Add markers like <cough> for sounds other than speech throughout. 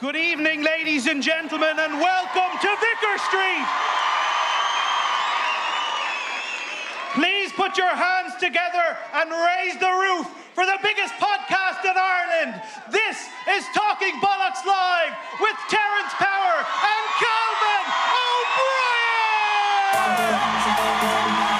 Good evening, ladies and gentlemen, and welcome to Vicar Street. Please put your hands together and raise the roof for the biggest podcast in Ireland. This is Talking Bollocks Live with Terence Power and Calvin O'Brien.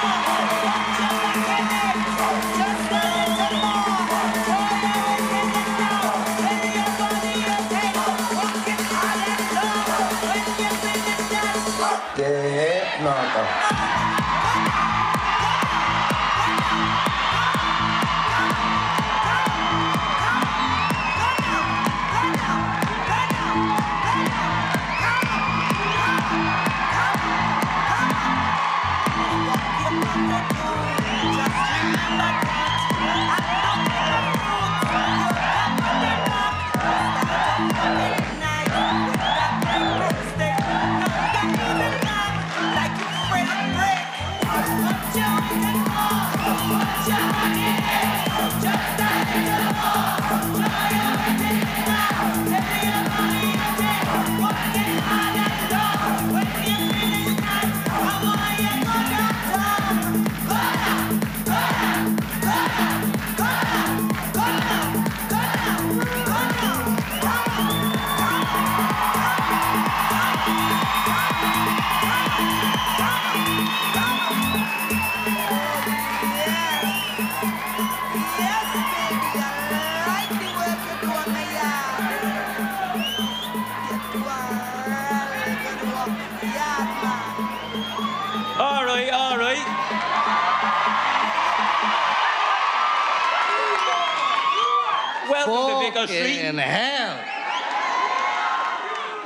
Vicar Street. Fucking hell.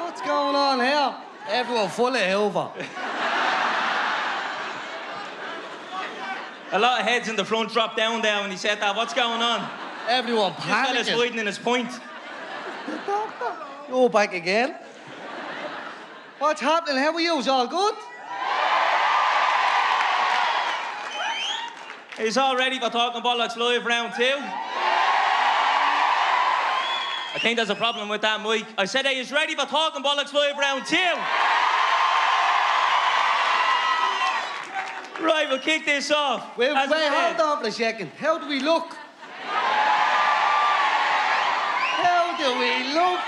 What's going on here? Everyone full of Hilver. A lot of heads in the front dropped down there when he said that. What's going on? Everyone This fella's panicking. hiding in his point. You're back again. What's happening? How are you? Is all good? He's all ready for talking bollocks live round two. I think there's a problem with that mic. I said he is ready for talking bollocks live round two. Right, we'll kick this off. Wait, wait, I hold on for a second. How do we look? How do we look?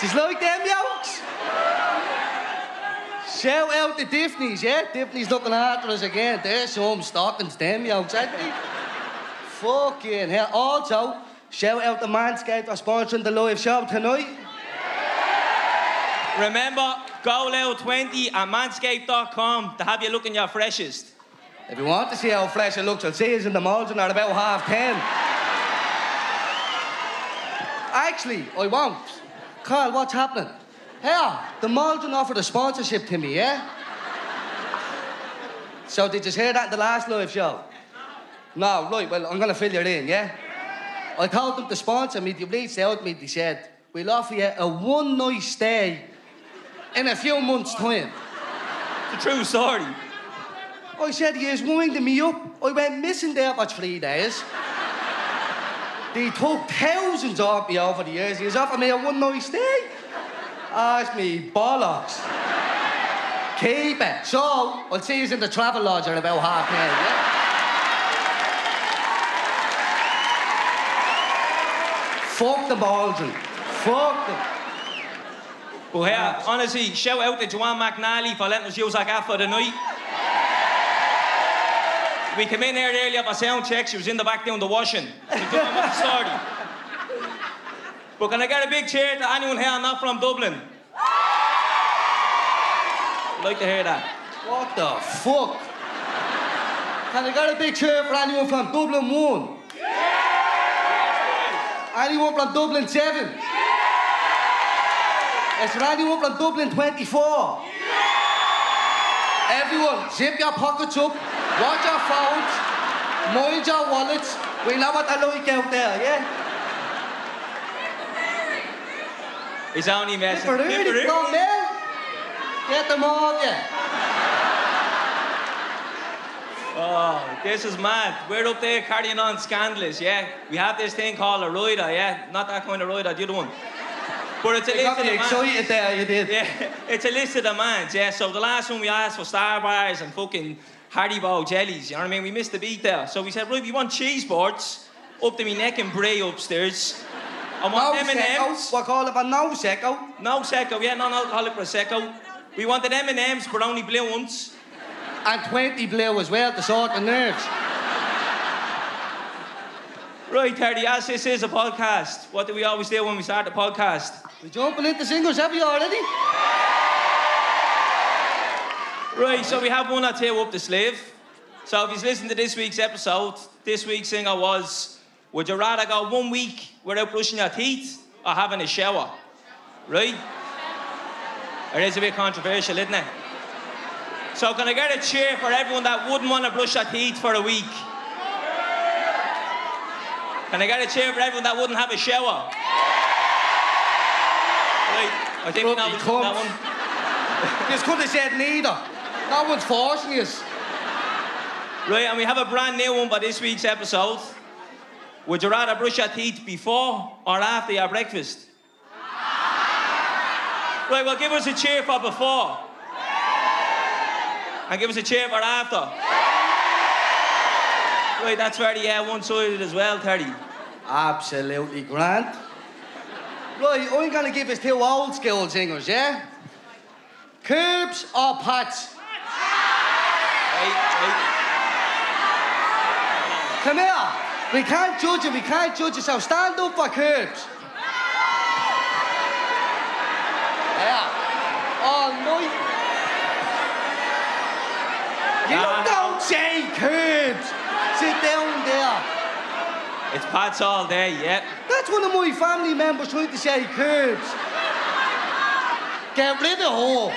Just like them yokes. Shout out to Daphne's, yeah? Daphne's looking after us again. There's some stockings, them yokes, they? Fucking hell. Also, shout out to Manscaped for sponsoring the live show tonight. Remember, go loud 20 at manscaped.com to have you looking your freshest. If you want to see how fresh it looks, I'll see you in the Maldron at about half ten. Actually, I won't. Carl, what's happening? Hell, the Maldron offered a sponsorship to me, yeah? So did you hear that in the last live show? No, right, well, I'm gonna fill you in, yeah? I told them to sponsor me, they reached out to me, they said, we'll offer you a one night stay in a few months' time. It's a true story. I said, he is winding me up. I went missing there for three days. they took thousands off me over the years. He was offering me a one night stay. Ask me bollocks. Keep it. So, I'll see you in the travel lodge at about half ten, yeah? Fuck the Baldwin. Fuck them. But yeah, honestly, shout out to Joanne McNally for letting us use that gaff for the night. We came in here earlier for sound check. She was in the back doing the washing. So the. But can I get a big cheer to anyone here not from Dublin? I'd like to hear that. What the fuck? Can I get a big cheer for anyone from Dublin 1? Anyone from Dublin 7? Is there anyone from Dublin 24? Everyone, zip your pockets up, watch your phones, mind your wallets. We know what they like out there, yeah? He's only messing. Tipperary, Tipperary. come Mel. Get them all, yeah. Oh, this is mad. We're up there carrying on scandalous, yeah? We have this thing called a rider, yeah? Not that kind of rider, the other one. But it's a You list got of me demands. excited there, you did. Yeah, <laughs> it's a list of demands, yeah? So the last one we asked for star bars and fucking Haribo jellies, you know what I mean? We missed the beat there. So we said, right, we want cheese boards up to me neck and bray upstairs. I No want secco. M&M's. We call it a no secco. No Secco, yeah, non-alcoholic Prosecco. We wanted M&M's, but only blue ones. And 20 blue as well to sort the nerves. Right, Terry, as this is a podcast, what do we always do when we start the podcast? We jumping into the singles, have you already? Right, so we have one or two up the sleeve. So if you listen to this week's episode, this week's singer was, would you rather go one week without brushing your teeth or having a shower? Right? It is a bit controversial, isn't it? So can I get a cheer for everyone that wouldn't want to brush their teeth for a week? Can I get a cheer for everyone that wouldn't have a shower? Right, I think we know Rugby which one that one. You could have said neither. That one's forcing you. Right, and we have a brand new one for this week's episode. Would you rather brush your teeth before or after your breakfast? Right, well, give us a cheer for before. And give us a cheer for after. Right, that's very uh, one sided as well, Terry. Absolutely grand. Right, I'm gonna give us two old school singers, yeah? Curbs or Pats? Right, right. Come here. We can't judge it, we can't judge so stand up for Curbs. Yeah. All night. You Nah. don't say Curbs. Sit down there. It's Pat's all day, yeah. That's one of my family members trying to say Curbs. Get rid of her.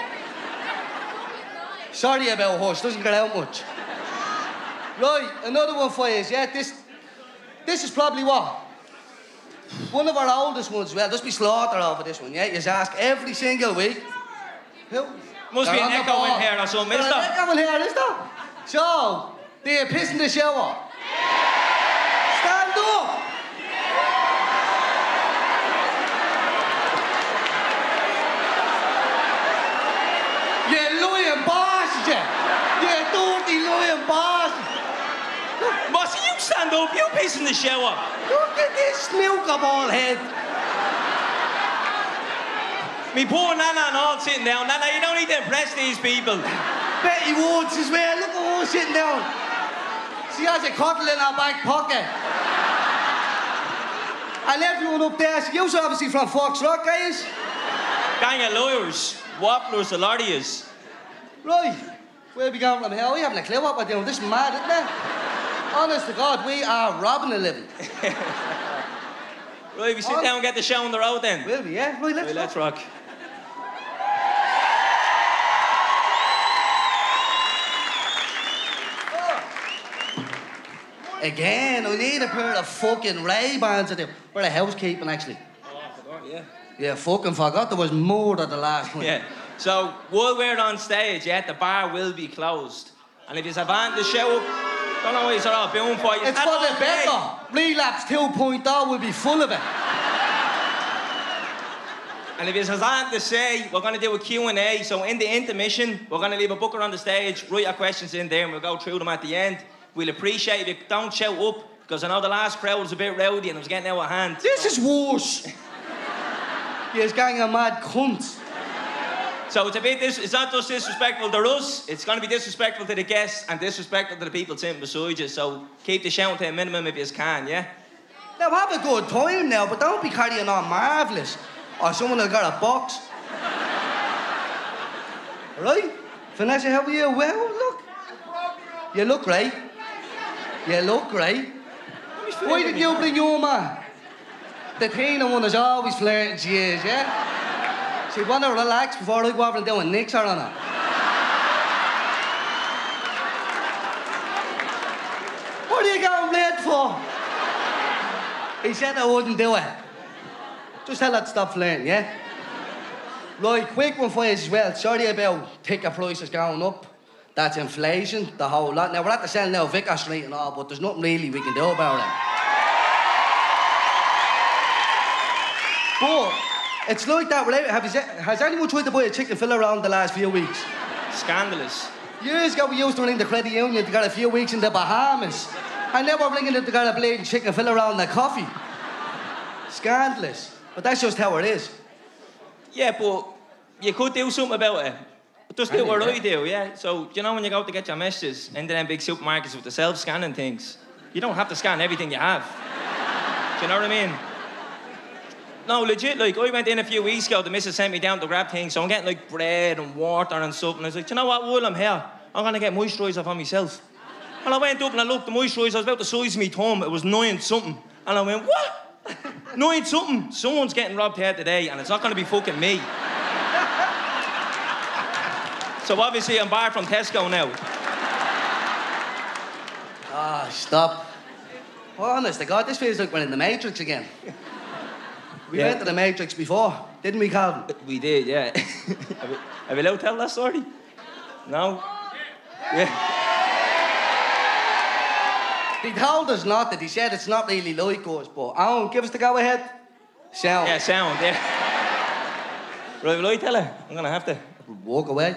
Sorry about her, she doesn't get out much. Right, another one for you. Yeah, this this is probably what? One of our oldest ones, well, just be slaughter over this one, yeah? You just ask every single week. Who? Must be an echo in here or something, There's is an there? echo in here, is there? So, do you piss in the shower? Stand up! You lying bastard, you! Dirty lying bastard! Boss, you stand up, you piss in the shower. Look at this milk ball head! Me poor Nana and all sitting down. Nana, you don't need to impress these people. Betty Woods as well, look at her sitting down. She has a cottle in her back pocket. And everyone up there, so you're obviously from Foxrock, guys. Gang of lawyers, wobblers, a lot of yous. Right, where we going from here? We haven't a clue what we're doing. This is mad, isn't it? Honest to God, we are robbing a living. <laughs> Right, we sit down and get the show on the road then. Will we, yeah? Right, let's Right, let's rock. Again, I need a pair of fucking Ray-Bans. Or a housekeeping, actually. Yeah. Yeah, fucking forgot there was more than the last one. Yeah. So while we're on stage, yeah, the bar will be closed. And if you on the show up, don't know what you're all boom for you. It's for the better. Relapse 2.0 will be full of it. And if you have on to say, we're going to do a Q&A. So in the intermission, we're going to leave a booker on the stage, write your questions in there, and we'll go through them at the end. We'll appreciate it don't shout up, because I know the last crowd was a bit rowdy and it was getting out of hand. This is worse. Yes, gang of mad cunts. So it's a bit dis- it's not just disrespectful to us, it's gonna be disrespectful to the guests and disrespectful to the people sitting beside you. So keep the shouting to a minimum if you can, yeah? Now have a good time now, but don't be carrying on marvellous. Or someone will get a box. right? Vanessa, how are you? Well, look. You look great. You look great. Why did you bring your man? The Tina one is always flirting, she is, yeah? She'd want to relax before I go over and do a nix her on her. What are you going late for? He said I wouldn't do it. Just tell her to stop flirting, yeah? Right, quick one for you as well. Sorry about ticket prices going up. That's inflation, the whole lot. Now, we're at the sale now, Vicar Street and all, but there's nothing really we can do about it. But it's like that. without- Have you, has anyone tried to buy a chicken fillet around the last few weeks? Scandalous. Years ago, we used to ring the credit union to get a few weeks in the Bahamas. And now we're ringing it to get a bleeding chicken fillet around the coffee. Scandalous. But that's just how it is. Yeah, but you could do something about it. Just do what I do, yeah? So, you know when you go to get your messages into them big supermarkets with the self-scanning things, you don't have to scan everything you have. do you know what I mean? No, legit, like, I went in a few weeks ago, the missus sent me down to grab things, so I'm getting, like, bread and water and stuff, and I was like, do you know what, while I'm here, I'm gonna get moisturiser for myself. And I went up and I looked, the moisturiser, I was about the size of my thumb, it was nine something. And I went, what? <laughs> nine something? Someone's getting robbed here today, and it's not gonna be fucking me. So obviously I'm barred from Tesco now. Ah, stop. Well, honest to God, this feels like we're in the Matrix again. We Yeah. went to the Matrix before, didn't we, Calvin? We did, yeah. <laughs> have, we, have we allowed to tell that story? No? Yeah. They told us not that. He said it's not really like us, but Alan, give us the go ahead. Sound. Yeah, sound, yeah. Right, will I tell her? I'm gonna have to. Walk away.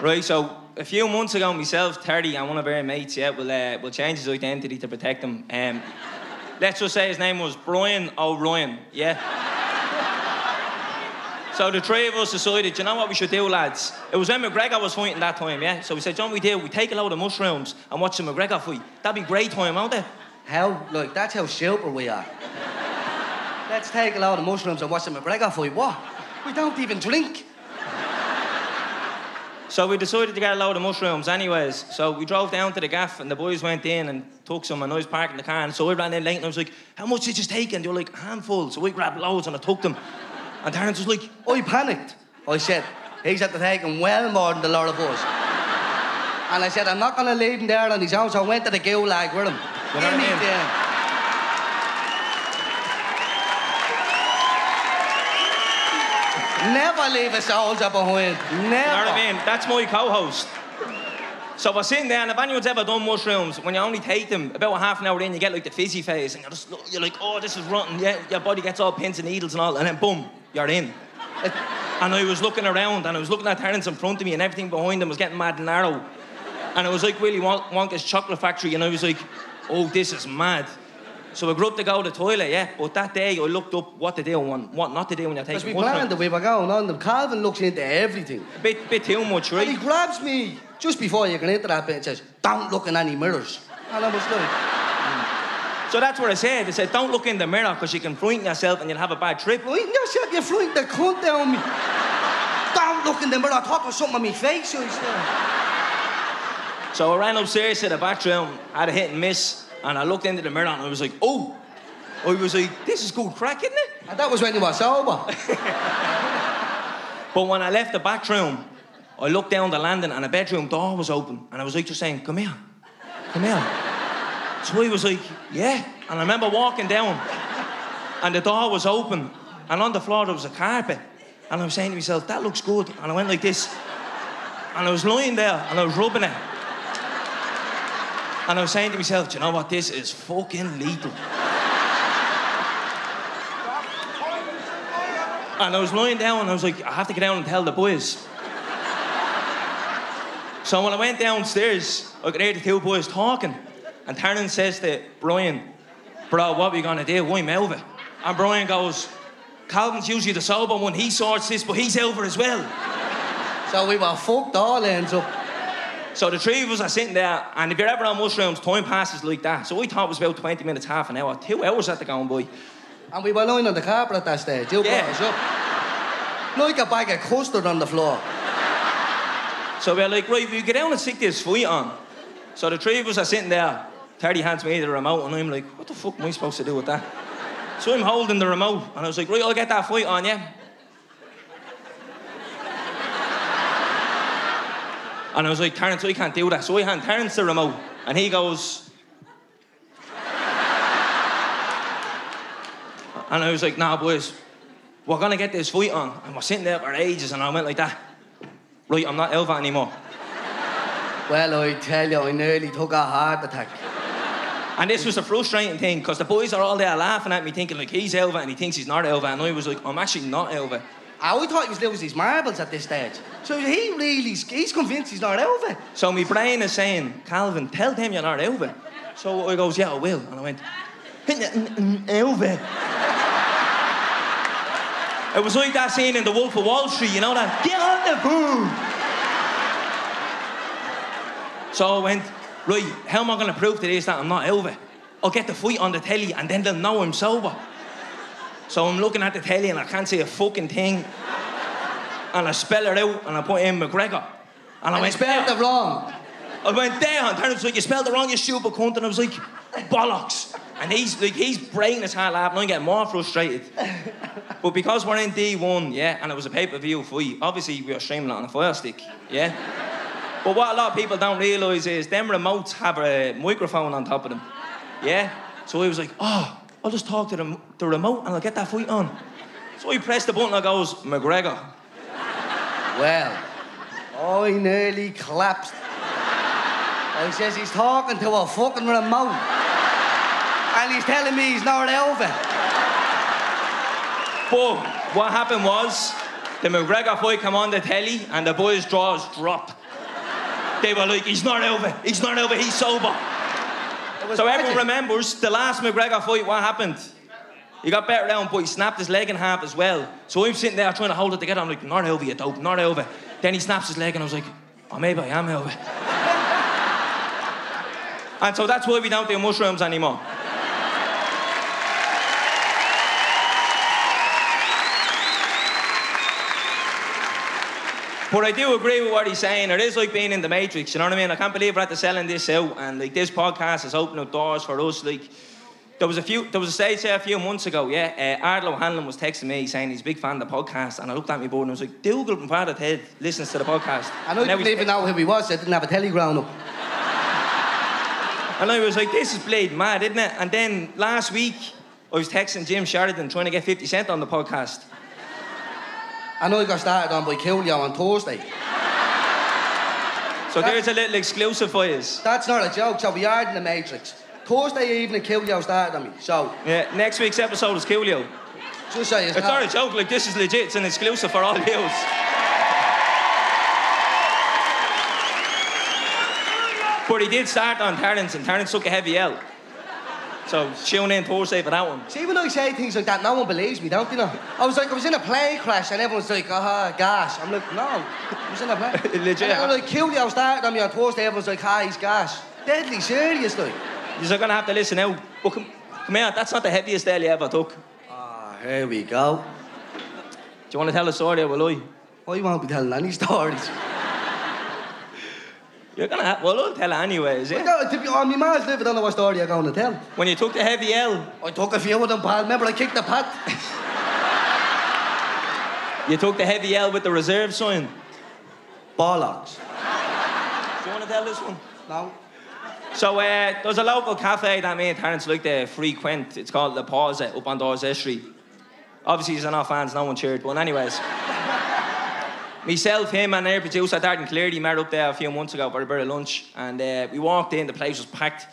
Right, so a few months ago, myself, 30, and one of our mates, yeah, will uh, will change his identity to protect him. Um, let's just say his name was Brian O'Ryan, yeah? so the three of us decided, you know what we should do, lads? It was when McGregor was fighting that time, yeah? So we said, John, we do, we take a load of mushrooms and watch the McGregor fight. That'd be great time, won't it? How, like, that's how super we are. Let's take a load of mushrooms and watch the McGregor fight. What? We don't even drink. So we decided to get a load of mushrooms anyways. So we drove down to the gaff and the boys went in and took some and I was parking the car and so I ran in late and I was like, how much did you take? And they were like, handful. So we grabbed loads and I took them. And Terence was like, I panicked. I said, he's at the taking well more than the lot of us. and I said, I'm not going to leave him there on his own, so I went to the gulag with him. You know what I mean? Never leave a soldier behind. Never. you know what I mean? That's my co-host. So we're sitting there, and if anyone's ever done mushrooms, when you only take them about a half an hour in, you get like the fizzy phase, and you're just you're like, oh, this is rotten. Yeah, your body gets all pins and needles and all, and then boom, you're in. And I was looking around, and I was looking at Terence in front of me, and everything behind him was getting mad and narrow. And it was like Willy Won- Wonka's chocolate factory, and I was like, oh, this is mad. So I grew up to go to the toilet, yeah. But that day, I looked up what to do and what not to do when you're taking Because we planned the way we were going on them. Calvin looks into everything. A bit, bit too much, And he grabs me just before you get into that bit and says, Don't look in any mirrors. And I was like, mm. So that's what I said. I said, don't look in the mirror because you can frighten yourself and you'll have a bad trip. Right, you said you flying the cunt down me. Don't look in the mirror. I thought there was something on my face. I. So I ran upstairs to the bathroom, had a hit and miss, and I looked into the mirror and I was like, oh. I was like, this is good crack, isn't it? And that was when you were sober. <laughs> But when I left the bathroom, I looked down the landing and the bedroom door was open. And I was like, just saying, come here, come here. So he was like, yeah. And I remember walking down and the door was open. And on the floor there was a carpet. And I was saying to myself, that looks good. And I went like this. And I was lying there and I was rubbing it. And I was saying to myself, do you know what? This is fucking lethal. And I was lying down and I was like, I have to get down and tell the boys. So when I went downstairs, I could hear the two boys talking. And Terence says to Brian, Bro, what are we gonna do? I'm. And Brian goes, Calvin's usually the sober one. He sorts this, but he's over as well. so we were fucked all ends up. So the three of us are sitting there, and if you're ever on mushrooms, time passes like that. So we thought it was about 20 minutes, half an hour. Two hours had to go by. And we were lying on the carpet at that stage. You Yeah. brought us up. Like a bag of custard on the floor. So we're like, right, we get down and stick this fight on. So the three of us are sitting there. Terry hands me the remote, and I'm like, what the fuck am I supposed to do with that? So I'm holding the remote, and I was like, right, I'll get that fight on, yeah? And I was like, Terence, I can't do that. Oh, so I hand Terence the remote, and he goes. and I was like, nah, boys, we're gonna get this fight on. And we're sitting there for ages, and I went like that. Right, I'm not Elva anymore. Well, I tell you, I nearly took a heart attack. And this was a frustrating thing because the boys are all there laughing at me, thinking like he's Elva and he thinks he's not Elva, and I was like, I'm actually not Elva. Ah, always thought he was losing his marbles at this stage. So he really, he's convinced he's not Elva. So my brain is saying, Calvin, tell them you're not Elva. So I goes, yeah, I will. And I went, Elva. It was like that scene in The Wolf of Wall Street, you know that? Get on the boom! So I went, right, how am I going to prove to this that I'm not Elva? I'll get the fight on the telly and then they'll know I'm sober. So I'm looking at the telly and I can't see a fucking thing. And I spell it out and I put in McGregor. And I And he went, spelled "There." it wrong. I went there and Terence was like, you spelled it wrong, you stupid cunt. And I was like, bollocks. And he's like, he's breaking his heart laughing. I'm getting more frustrated. but because we're in D1, yeah, and it was a pay-per-view fight, obviously we were streaming it on a fire stick, yeah. but what a lot of people don't realise is them remotes have a microphone on top of them, yeah. So he was like, oh, I'll just talk to the, the remote and I'll get that fight on. So he pressed the button and goes, McGregor. Well, I nearly collapsed. I says he's talking to a fucking remote. And he's telling me he's not over. But what happened was the McGregor fight come on the telly and the boys' jaws dropped. They were like, he's not over, he's not over, he's sober. So everyone remembers the last McGregor fight, what happened? He got better down, but he snapped his leg in half as well. So I'm sitting there trying to hold it together. I'm like, not over, you dope, not over. Then he snaps his leg and I was like, oh, maybe I am over. <laughs> and so that's why we don't do mushrooms anymore. But I do agree with what he's saying. It is like being in the Matrix, you know what I mean? I can't believe we're at the selling this out and like this podcast has opened up doors for us. Like there was a few there was a stage there a few months ago, yeah. Uh, Ardal O'Hanlon was texting me saying he's a big fan of the podcast and I looked at my board and I was like, Dougal from Father Ted listens to the podcast. I know you didn't even know who he was. I didn't have a telly ground up. And I was like, this is blade mad, isn't it? And then last week I was texting Jim Sheridan trying to get 50 Cent on the podcast. I know he got started on by Coolio on Thursday. So there's a little exclusive for you. That's not a joke, so we are in the Matrix. Thursday evening, Coolio started on me. So, Yeah, next week's episode is Coolio. just so you It's not a joke, like this is legit, it's an exclusive for all yous. But he did start on Terence, and Terence took a heavy L. So tune in Thursday for that one. See, when I say things like that, no one believes me, don't you know? I was like, I was in a plane crash and everyone's like, ah, gas. I'm like, no, I was in a plane. <laughs> Legit. And then, like, Coolio started on me on Thursday, everyone's like, ah, he's gas. Deadly serious, like. You're gonna have to listen out. But come, come here, that's not the heaviest L you ever took. Ah, here we go. Do you want to tell a story or will I? I won't be telling any stories. You're gonna have, well, I'll tell it anyway, is I it? don't, to be honest, my I don't know what story you're going to tell. When you took the heavy L, I took a few of them, pal. Remember, I kicked the pat? <laughs> you took the heavy L with the reserve sign. Bollocks. Do you want to tell this one? No. So uh, there's a local cafe that me and Terence like to frequent. It's called La Pause up on Dorset Street. Obviously, he's not fans, no one cheered. But anyways, myself, him, and our producer Darren Cleary met up there a few months ago for a bit of lunch, and uh, we walked in. The place was packed,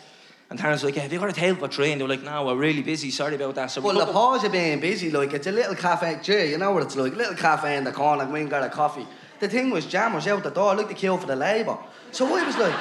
and was like, "Have you got a table for three?" And they were like, "No, we're really busy. Sorry about that." So we Well, the pause of being busy, like, it's a little cafe. Gee, you know what it's like? A little cafe in the corner, we ain't got a coffee. The thing was, Jam was out the door, like the queue for the labour. So I was like,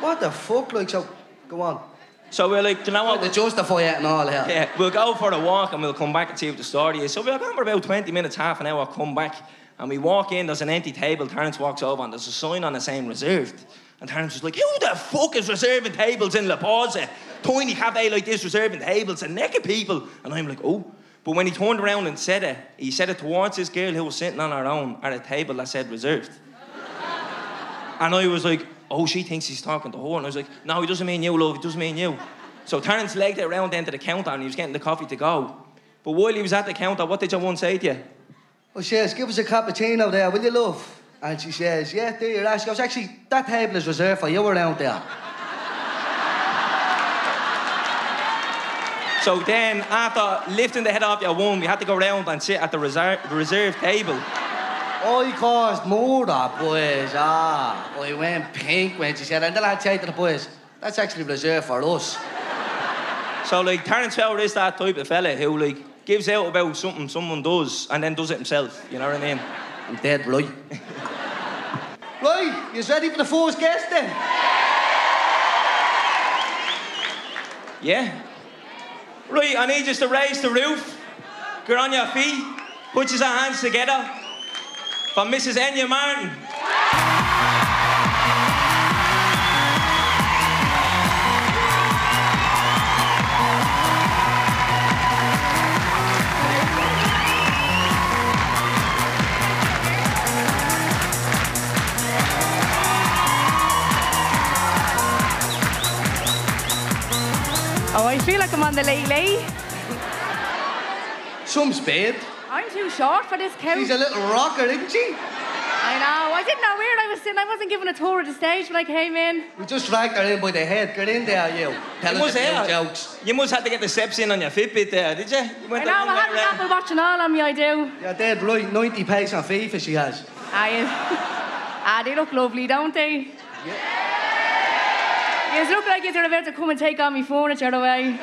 what the fuck? Like, so, go on. so we're like, you know what? To justify it and all here. Yeah, we'll go for a walk and we'll come back and see what the story is. So we're going for about 20 minutes, half an hour, come back. And we walk in, there's an empty table. Terence walks over and there's a sign on the same reserved. And Terence was like, Who the fuck is reserving tables in La Pause? Tiny cafe like this reserving tables and naked people. And I'm like, Oh. But when he turned around and said it, he said it towards this girl who was sitting on her own at a table that said reserved. <laughs> And I was like, oh, she thinks he's talking to her. And I was like, no, he doesn't mean you, love. He doesn't mean you. So Terence legged it around then to the counter and he was getting the coffee to go. But while he was at the counter, what did your one say to you? Well, she says, give us a cappuccino there, will you, love? And she says, yeah, there you're at. She goes, actually, that table is reserved for you around there. <laughs> So then, after lifting the head off your one, we had to go round and sit at the reserve, reserve table. I caused murder, boys. Ah, I went pink when she said, and then I said to the boys, that's actually reserved for us. So like Terence Power is that type of fella who like gives out about something someone does and then does it himself. You know what I mean? I'm dead right. <laughs> right, you ready for the first guest then? Yeah. Right, I need you to raise the roof. Get on your feet. Put your hands together. For Mrs. Enya Martin. Feel like I'm on the late late. Some spade. I'm too short for this couch. She's a little rocker, isn't she? I know. I didn't know where I was sitting. I wasn't given a tour of the stage when I came in. We just dragged her in by the head. Get in there, you. Tell You us must, a few jokes. you must have to get the steps in on your Fitbit there, did you? you I know. I way have the around. Apple Watch and all on me. I do. You're dead right. 90 pace on FIFA she has. I, <laughs> ah, they look lovely, don't they? You look like you're about to come and take all my furniture away. <laughs>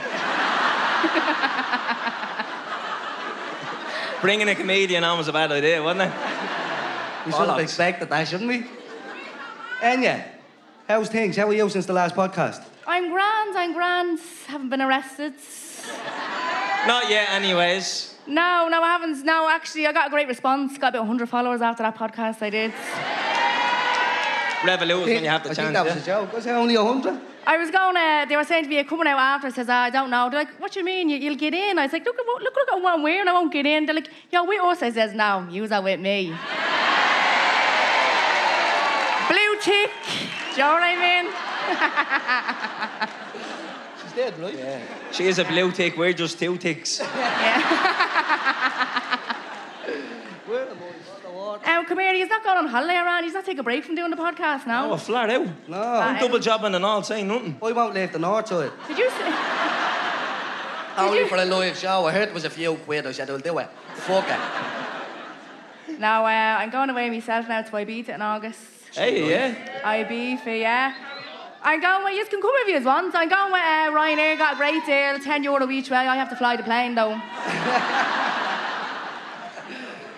Bringing a comedian on was a bad idea, wasn't it? We should have expected that, shouldn't we? Enya, how's things? How are you since the last podcast? I'm grand. I'm grand. Haven't been arrested. Not yet, anyways. No, no, I haven't. No, actually, I got a great response. Got about 100 followers after that podcast I did. Revolut when you have the I chance. think that was yeah? a joke. Was it only 100? I was going, uh, they were saying to me, coming out after, I says, "Ah, I don't know. They're like, what do you mean? You, you'll get in? I was like, look at, what- look, look at what I'm wearing, I won't get in. They're like, yo, with us. I says, no, you's are with me. <laughs> Blue tick. Do you know what I mean? She's dead, right? Yeah. She is a blue tick, we're just two ticks. <laughs> Where <laughs> am I? The water? Um, come here, he's not going on holiday around. He's not taking a break from doing the podcast now. Oh, flat out. No. I'm double jobbing and all, saying nothing. I won't leave the north side. Did you say? <laughs> Only you- for a live show. I heard it was a few quid. I said, I'll do it. Fuck it. No, uh, I'm going away myself now to Ibiza in August. Hey, yeah. Ibiza, yeah. I'm going with, you can come if you as want. I'm going with uh, Ryanair, got a great deal, 10 euro each way. I have to fly the plane though. <laughs>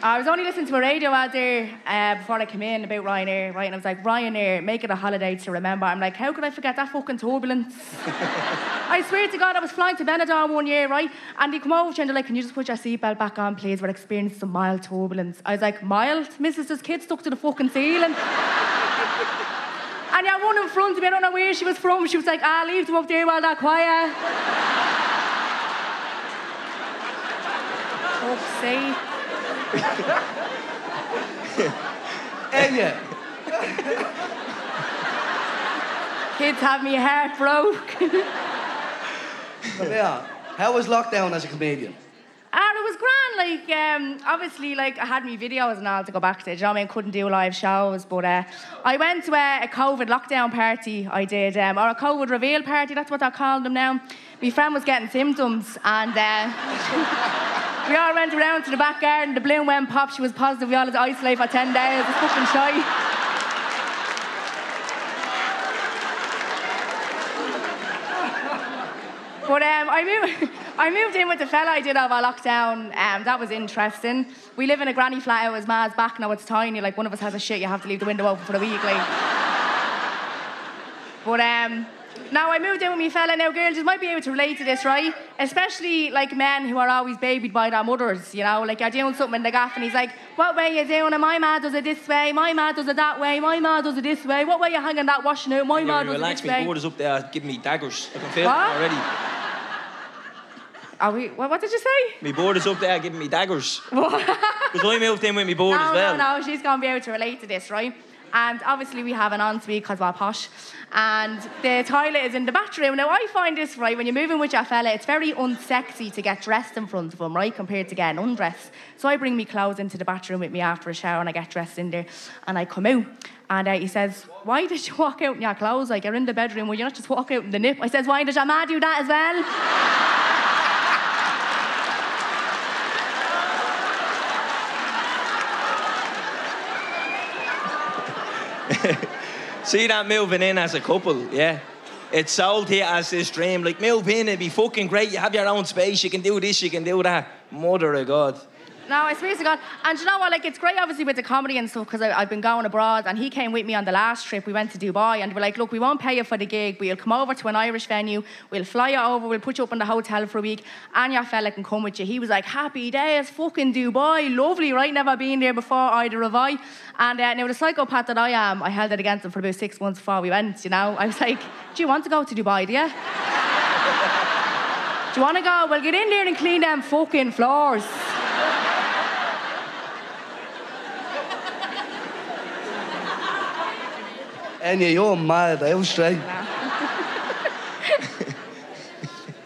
I was only listening to a radio ad there uh, before I came in about Ryanair, right? And I was like, Ryanair, make it a holiday to remember. I'm like, how could I forget that fucking turbulence? <laughs> I swear to God, I was flying to Benidorm one year, right? And they come over to me and they're like, can you just put your seatbelt back on, please? We're experiencing some mild turbulence. I was like, mild? Mrs. This kid stuck to the fucking ceiling. And yeah, one in front of me, I don't know where she was from. She was like, ah, leave them up there while they're quiet. <laughs> Fuck's sake. Enya, Kids have me heart broke. come here. How was lockdown as a comedian? And it was grand, like, um, obviously, like, I had me videos and all to go back to, you know what I mean? Couldn't do live shows, but uh, I went to a, a COVID lockdown party, I did, um, or a COVID reveal party, that's what they're calling them now. My friend was getting symptoms, and uh, <laughs> we all went around to the back garden, the balloon went pop, she was positive, we all had to isolate for 10 days, it's fucking shy. <laughs> But um, I moved, <laughs> I moved in with the fella I did over lockdown. Um, that was interesting. We live in a granny flat out his ma's back now. It's tiny. Like one of us has a shit, you have to leave the window open for a week. Like. <laughs> but um, now I moved in with me fella. Now girls, you might be able to relate to this, right? Especially like men who are always babied by their mothers. You know, like you're doing something in the gaff and he's like, "What way you doing it? My ma does it this way. My ma does it that way. My ma does it this way. What way you hanging that washing out? My ma does it relax, this me way." board is up there giving me daggers. I can feel What? it already. Are we? What, what did you say? My board is up there giving me daggers. <laughs> Because I moved in with my board no, as well. No, no, she's going to be able to relate to this, right? And obviously we have an ensuite because we're posh. And the toilet is in the bathroom. Now I find this, right, when you're moving with your fella, it's very unsexy to get dressed in front of him, right, compared to getting undressed. So I bring me clothes into the bathroom with me after a shower and I get dressed in there and I come out. And uh, he says, why did you walk out in your clothes? Like, you're in the bedroom, will you not just walk out in the nip? I says, why did your ma do that as well? <laughs> See that moving in as a couple, yeah? It's sold here as this dream. Like, move in, it'd be fucking great. You have your own space, you can do this, you can do that. Mother of God. No, I swear to God. And you know what? Like, it's great, obviously, with the comedy and stuff, because I've been going abroad, and he came with me on the last trip. We went to Dubai, and we're like, look, we won't pay you for the gig. We'll come over to an Irish venue. We'll fly you over. We'll put you up in the hotel for a week, and your fella can come with you. He was like, happy days, fucking Dubai, lovely, right? Never been there before, either have I. And uh, now, the psychopath that I am, I held it against him for about six months before we went, you know? I was like, do you want to go to Dubai, do you? <laughs> do you want to go? Well, get in there and clean them fucking floors. Enya, you're mad. I was straight.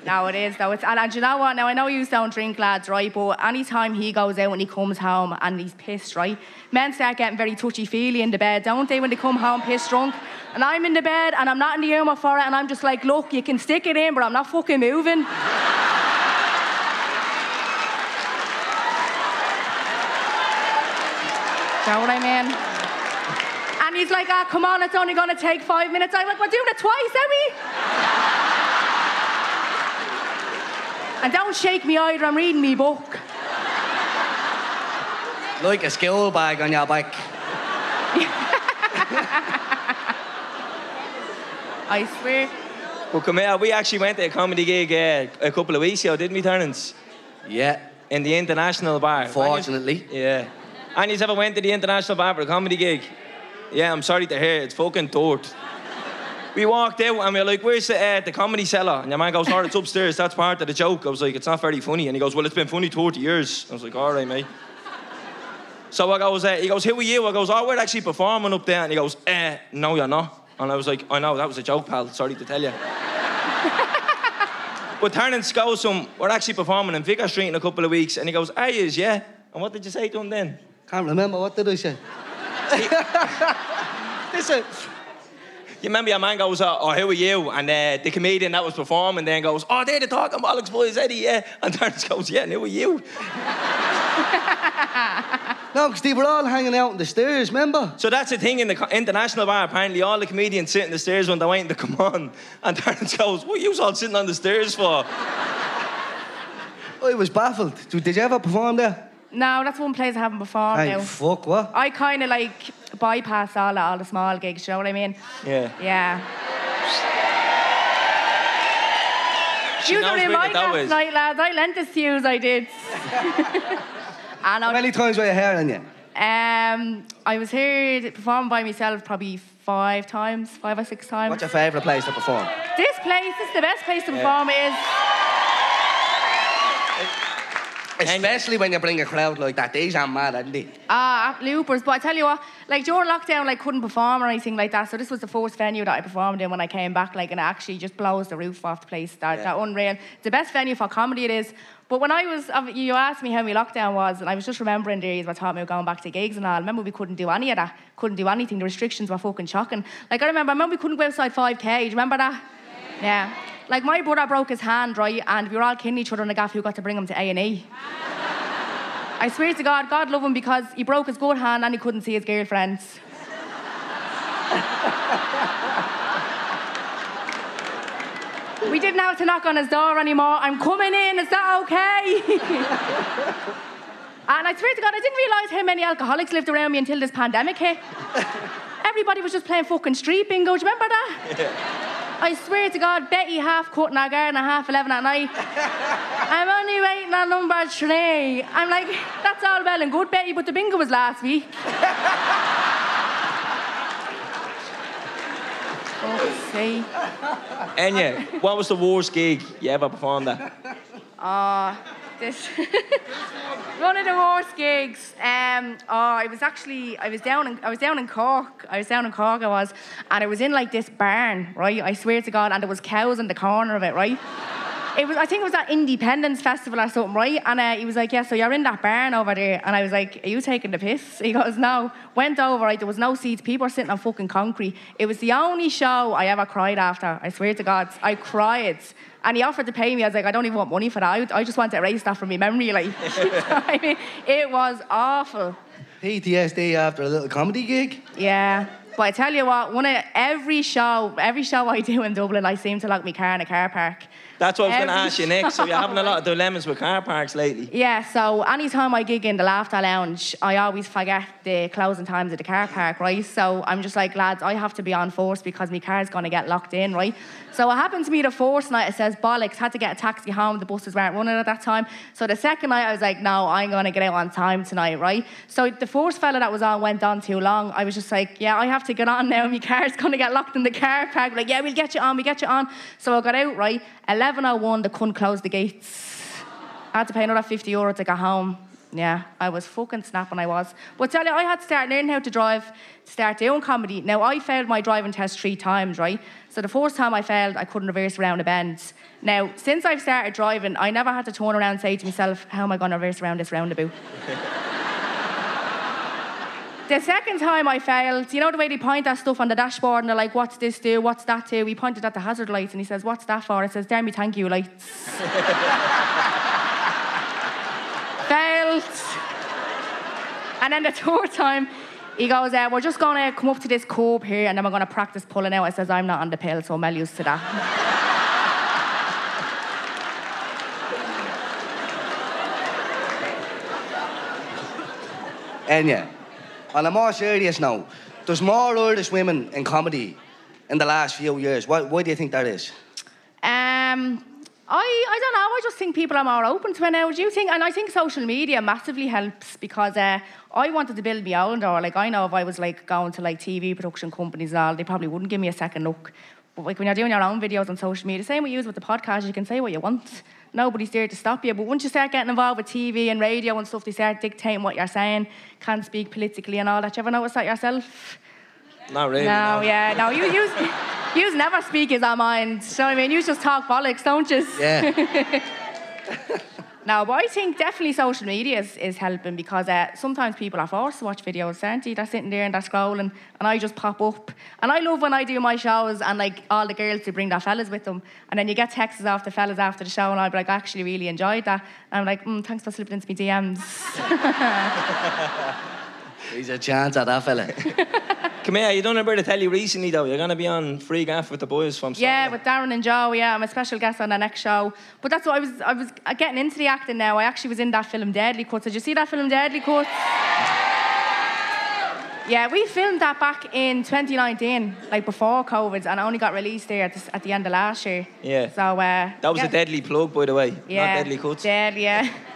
No, it is though. It's, and, and you know what? Now I know you don't drink, lads, right? But anytime he goes out and he comes home and he's pissed, right? Men start getting very touchy feely in the bed, don't they? When they come home pissed drunk, and I'm in the bed and I'm not in the humour for it, and I'm just like, look, you can stick it in, but I'm not fucking moving. <laughs> You know what I mean? And he's like, ah, come on, it's only gonna take five minutes. I'm like, we're doing it twice, are we? and don't shake me either, I'm reading me book. Like a skill bag on your back. <laughs> I swear. Well, come here. We actually went to a comedy gig uh, a couple of weeks ago, didn't we, Terence? Yeah. In the International Bar. Fortunately. Yeah. And you ever went to the International Bar for a comedy gig? Yeah, I'm sorry to hear. It's fucking dirt. we walked out and we were like, where's the, uh, the comedy cellar? And your man goes, oh, it's upstairs. That's part of the joke. I was like, it's not very funny. And he goes, well, it's been funny 30 years. I was like, all right, mate. So I goes, uh, he goes, who are you? I goes, oh, we're actually performing up there. And he goes, eh, no, you're not. And I was like, I know, that was a joke, pal. Sorry to tell you. <laughs> but Terence goes, um, we're actually performing in Vicar Street in a couple of weeks. And he goes, are you? Yeah. And what did you say to him then? Can't remember. What did I say? <laughs> Listen. You remember your man goes, oh, oh who are you? And uh, the comedian that was performing then goes, oh, they're the talking bollocks boys, Eddie, yeah. <laughs> And Terence goes, yeah, and who are you? <laughs> No, because they were all hanging out on the stairs, remember? So that's the thing in the international bar. Apparently, all the comedians sit in the stairs when they're waiting to come on. And Terence goes, what are you all sitting on the stairs for? I was baffled. Did did you ever perform there? No, that's one place I haven't performed Hey, now. fuck, what? I kind of like bypass all the, all the small gigs, you know what I mean? Yeah. Yeah. She You knows were where in the my dough last is. night, lads. I lent this to yous, I did. and <laughs> How I, many times were you here on you? um, I was here performing by myself probably five times, five or six times. What's your favourite place to perform? This place is the best place to perform is. Especially when you bring a crowd like that. These are mad, aren't they? Ah, loopers. But I tell you what, like during lockdown, like couldn't perform or anything like that. So this was the first venue that I performed in when I came back. Like, and it actually just blows the roof off the place. That, Yeah. that unreal. It's the best venue for comedy. It is. But when I was, uh, you asked me how my lockdown was, and I was just remembering the days I we were going back to gigs and all. I remember we couldn't do any of that. Couldn't do anything. The restrictions were fucking shocking. Like I remember, I remember we couldn't go outside 5k. Do you remember that? Yeah. Like my brother broke his hand, right, and we were all kidding each other in the gaff who got to bring him to A and E. I swear to God, God love him because he broke his good hand and he couldn't see his girlfriends. we didn't have to knock on his door anymore. I'm coming in, is that okay? <laughs> and I swear to God, I didn't realise how many alcoholics lived around me until this pandemic hit. Everybody was just playing fucking street bingo. Do you remember that? I swear to God, Betty half cut in our garden at half 11 at night. <laughs> I'm only waiting on number three. I'm like, that's all well and good, Betty, but the bingo was last week. <laughs> oh, see. Enya, what was the worst gig you ever performed at? Uh, this <laughs> one of the worst gigs. Um, oh, I was actually I was down in I was down in Cork. I was down in Cork. I was, and I was in like this barn, right? I swear to God, and there was cows in the corner of it, right? It was I think it was at Indiependence Festival or something, right? And uh, he was like, "Yeah, so you're in that barn over there," and I was like, "Are you taking the piss?" <laughs> He goes, "No." Went over, right? There was no seats. People were sitting on fucking concrete. It was the only show I ever cried after. I swear to God, I cried. And he offered to pay me. I was like, I don't even want money for that. I, I just want to erase that from my memory. <laughs> Like, <laughs> I mean, it was awful. PTSD after a little comedy gig. Yeah, But I tell you what, one of every show, every show I do in Dublin, I seem to lock my car in a car park. That's what I was going to ask you next. So you're having a lot of dilemmas with car parks lately. <laughs> Yeah, so anytime I gig in the Laughter Lounge, I always forget the closing times of the car park, right? So I'm just like, lads, I have to be on force because my car's going to get locked in, right? So it happened to me the first night, it says bollocks, had to get a taxi home, the buses weren't running at that time. So the second night, I was like, no, I'm to get out on time tonight, right? So the first fella that was on went on too long. I was just like, yeah, I have to get on now. <laughs> My car's to get locked in the car park. Like, yeah, we'll get you on, we get you on. So I got out, right? 11.01, they couldn't close the gates. I had to pay another 50 euro to get home. Yeah, I was fucking snapping, I was. But tell you, I had to start learning how to drive start doing comedy. Now, I failed my driving test three times, right? So the first time I failed, I couldn't reverse around a bend. Now, since I've started driving, I never had to turn around and say to myself, how am I going to reverse around this roundabout? <laughs> The second time I failed, you know the way they point at stuff on the dashboard and they're like, what's this do? What's that do? We pointed at the hazard lights and he says, what's that for? It says, me, thank you lights. <laughs> failed. And then the third time, he goes, uh, we're just going to come up to this curb here and then we're going to practice pulling out. I says, I'm not on the pill, so I'm well used to that. Enya, on a more serious note, there's more Irish women in comedy in the last few years. Why, why do you think that is? Um, I, I don't know. I just think people are more open to it now. Do you think? And I think social media massively helps because uh, I wanted to build my own door. Like I know if I was like going to like TV production companies and all, they probably wouldn't give me a second look. But like when you're doing your own videos on social media, same we use with the podcast, you can say what you want. Nobody's there to stop you. But once you start getting involved with TV and radio and stuff, they start dictating what you're saying. Can't speak politically and all that. You ever notice that yourself? Not really. No, yeah, no. You use, you never speak our mind. So I mean, you just talk bollocks, don't you? Yeah. <laughs> <laughs> No, but I think definitely social media is, is helping because uh, sometimes people are forced to watch videos, aren't they? They're sitting there and they're scrolling, and I just pop up. And I love when I do my shows and like all the girls to bring their fellas with them, and then you get texts off the fellas after the show, and I'll be like, I actually really enjoyed that. And I'm like, mm, thanks for slipping into my DMs. <laughs> He's a chance at that fella. <laughs> Come here, you done a bit of telly recently though. You're going to be on Free Gaff with the boys from Yeah, Sligo. with Darren and Joe. Yeah, I'm a special guest on the next show. But that's what I was. I was getting into the acting now. I actually was in that film Deadly Cuts. Did you see that film Deadly Cuts? Yeah, we filmed that back in 2019, like before COVID, and it only got released there at the, at the end of last year. Yeah. So uh, That was yeah. a deadly plug, by the way. Yeah, Not deadly cuts. Deadly, yeah. <laughs>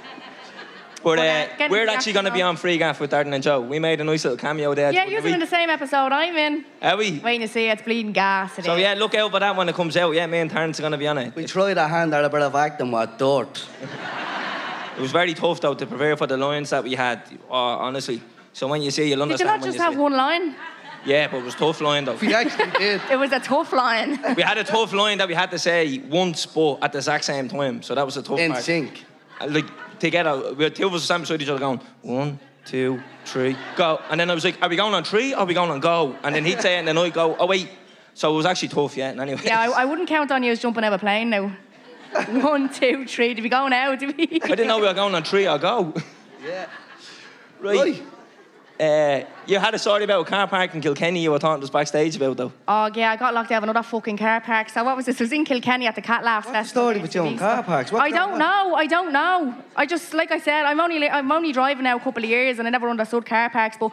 But But, uh, uh, getting we're the actually going to be on Free Gaff with Darren and Joe. We made a nice little cameo there. Yeah, you're the in the same episode I'm in. Are we? Waiting to see. It's bleeding gas today. So yeah, look out for that when it comes out. Yeah, me and Terence are going to be on it. We tried our hand at a bit of acting with dirt. It was very tough though to prepare for the lines that we had, uh, honestly. So when you see, you'll Did you understand not just you have see. one line? Yeah, but it was tough line though. We actually did. <laughs> It was a tough line. <laughs> we had a tough line that we had to say once, but at the exact same time. So that was a tough In part. sync. Uh, Like together, we had two of us standing beside each other going one, two, three, go. And then I was like, "Are we going on three? Or are we going on go?" And then he'd say it, and then I'd go, "Oh wait." So it was actually tough, yeah. And anyway. Yeah, I, I wouldn't count on you as jumping out of a plane now. <laughs> One, two, three. Did we go now? Did we? I didn't know we were going on three or go. Yeah. Right. Right. Uh, you had a story about a car park in Kilkenny you were talking to us backstage about, though. Oh yeah, I got locked out of another fucking car park. So what was this? It was in Kilkenny at the Cat Laugh What's the Festival. story with you on car parks? What's I going don't on? know. I don't know. I just like I said, I'm only I'm only driving now a couple of years, and I never understood car parks. But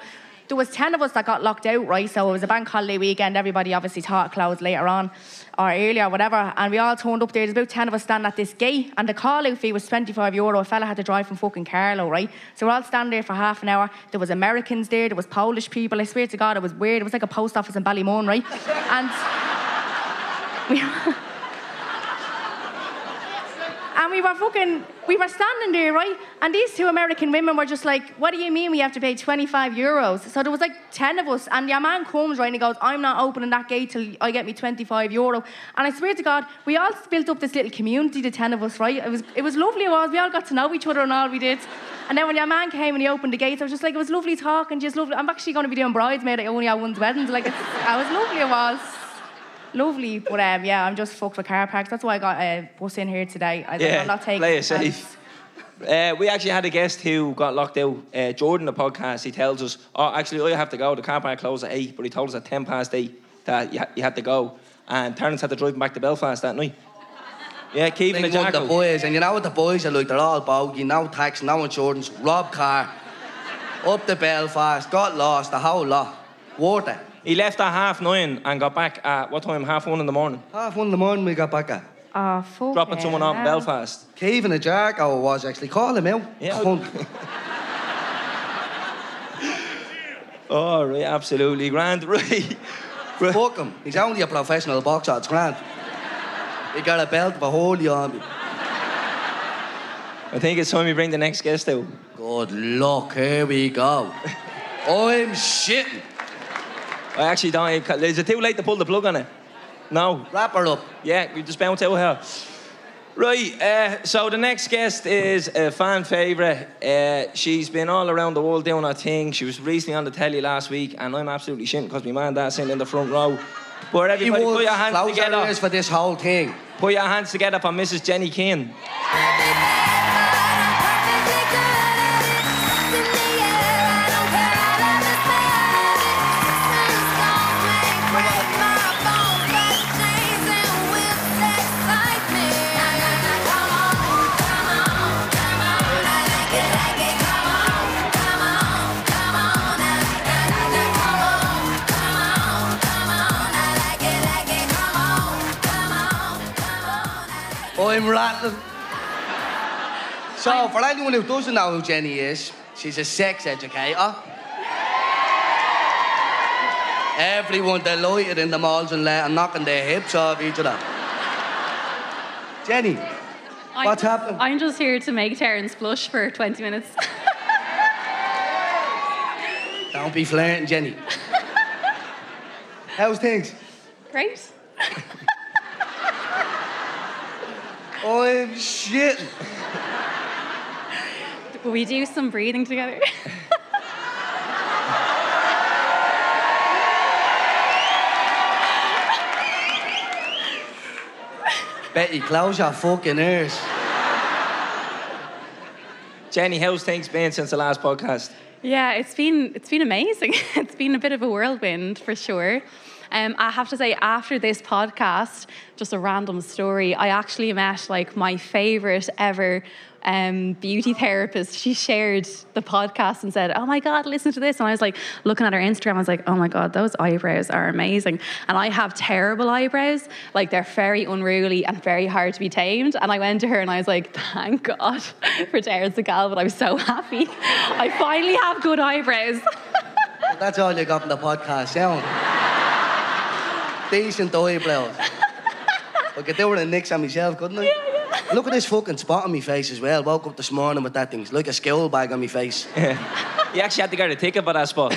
there was ten of us that got locked out, right? So it was a bank holiday weekend. Everybody obviously thought it closed later on, or earlier, whatever. And we all turned up there. There's about ten of us standing at this gate, and the call out fee was 25 euro. A fella had to drive from fucking Carlow, right? So we're all standing there for half an hour. There was Americans there. There was Polish people. I swear to God, it was weird. It was like a post office in Ballymun, right? And <laughs> we. And we were fucking, we were standing there, right? And these two American women were just like, what do you mean we have to pay 25 euros? So there was like 10 of us, and your man comes, right, and he goes, I'm not opening that gate till I get me 25 euro. And I swear to God, we all built up this little community, the 10 of us, right? It was, it was lovely, it was. We all got to know each other and all we did. And then when your man came and he opened the gates, I was just like, it was lovely talking, just lovely. I'm actually going to be doing bridesmaid at only at one's weddings. Like, it was lovely, it was. Lovely, but um, yeah, I'm just fucked with car parks. That's why I got a bus in here today. I, Yeah, I'm not taking play it safe. Uh, we actually had a guest who got locked out. Uh, Jordan, the podcast, he tells us, oh, actually, I have to go. The car park closed at 8, but he told us at 10 past 8 that you, ha- you had to go. And Terence had to drive him back to Belfast that night. Yeah, keeping the Big the jackal. boys, and you know what the boys are like? They're all bogey, no tax, no insurance, rob car, up to Belfast, got lost, the whole lot. Worth it. He left at half nine and got back at what time? Half one in the morning. Half one in the morning we got back at. Ah, oh, fuck. Dropping someone off in Belfast. Kevin a Jarko it was actually. Call him out. Yeah. <laughs> <laughs> Oh, right, absolutely grand. <laughs> Right. right. Fuck him. He's only a professional boxer, it's grand. He got a belt for holy army. I think it's time we bring the next guest out. Good luck, here we go. I'm shitting. I actually don't. Is it too late to pull the plug on it? No. Wrap her up. Yeah, we just bounce out here. Right, uh, so the next guest is a fan favourite. Uh, she's been all around the world doing her thing. She was recently on the telly last week, and I'm absolutely shitting because my man and dad sitting in the front row. But everybody, put your hands together. for this whole thing. Put your hands together for Mrs. Jenny Keane. I'm rattling. So, for anyone who doesn't know who Jenny is, she's a sex educator. Everyone delighted in the malls and let and knocking their hips off each other. Jenny, I'm What's just- happening? I'm just here to make Terence blush for 20 minutes. <laughs> don't be flirting, Jenny. <laughs> How's things? Great. <laughs> I'm shitting. We do some breathing together? <laughs> Betty, close your fucking ears. Jenny, how's things been since the last podcast? yeah, it's been it's been amazing. <laughs> It's been a bit of a whirlwind for sure. Um, I have to say, after this podcast, just a random story, I actually met like my favorite ever um, beauty therapist. She shared the podcast and said, "Oh my God, listen to this!" And I was like looking at her Instagram. I was like, "Oh my God, those eyebrows are amazing." And I have terrible eyebrows, like they're very unruly and very hard to be tamed. And I went to her and I was like, "Thank God <laughs> for Terence the but I'm so happy. I finally have good eyebrows." <laughs> That's all you got from the podcast, sound. Decent eyebrows. I could do with a nix on myself, couldn't I? Look at this fucking spot on my face as well. Woke up this morning with that thing. It's like a skull bag on my face. Yeah. You actually had to get a ticket for that spot.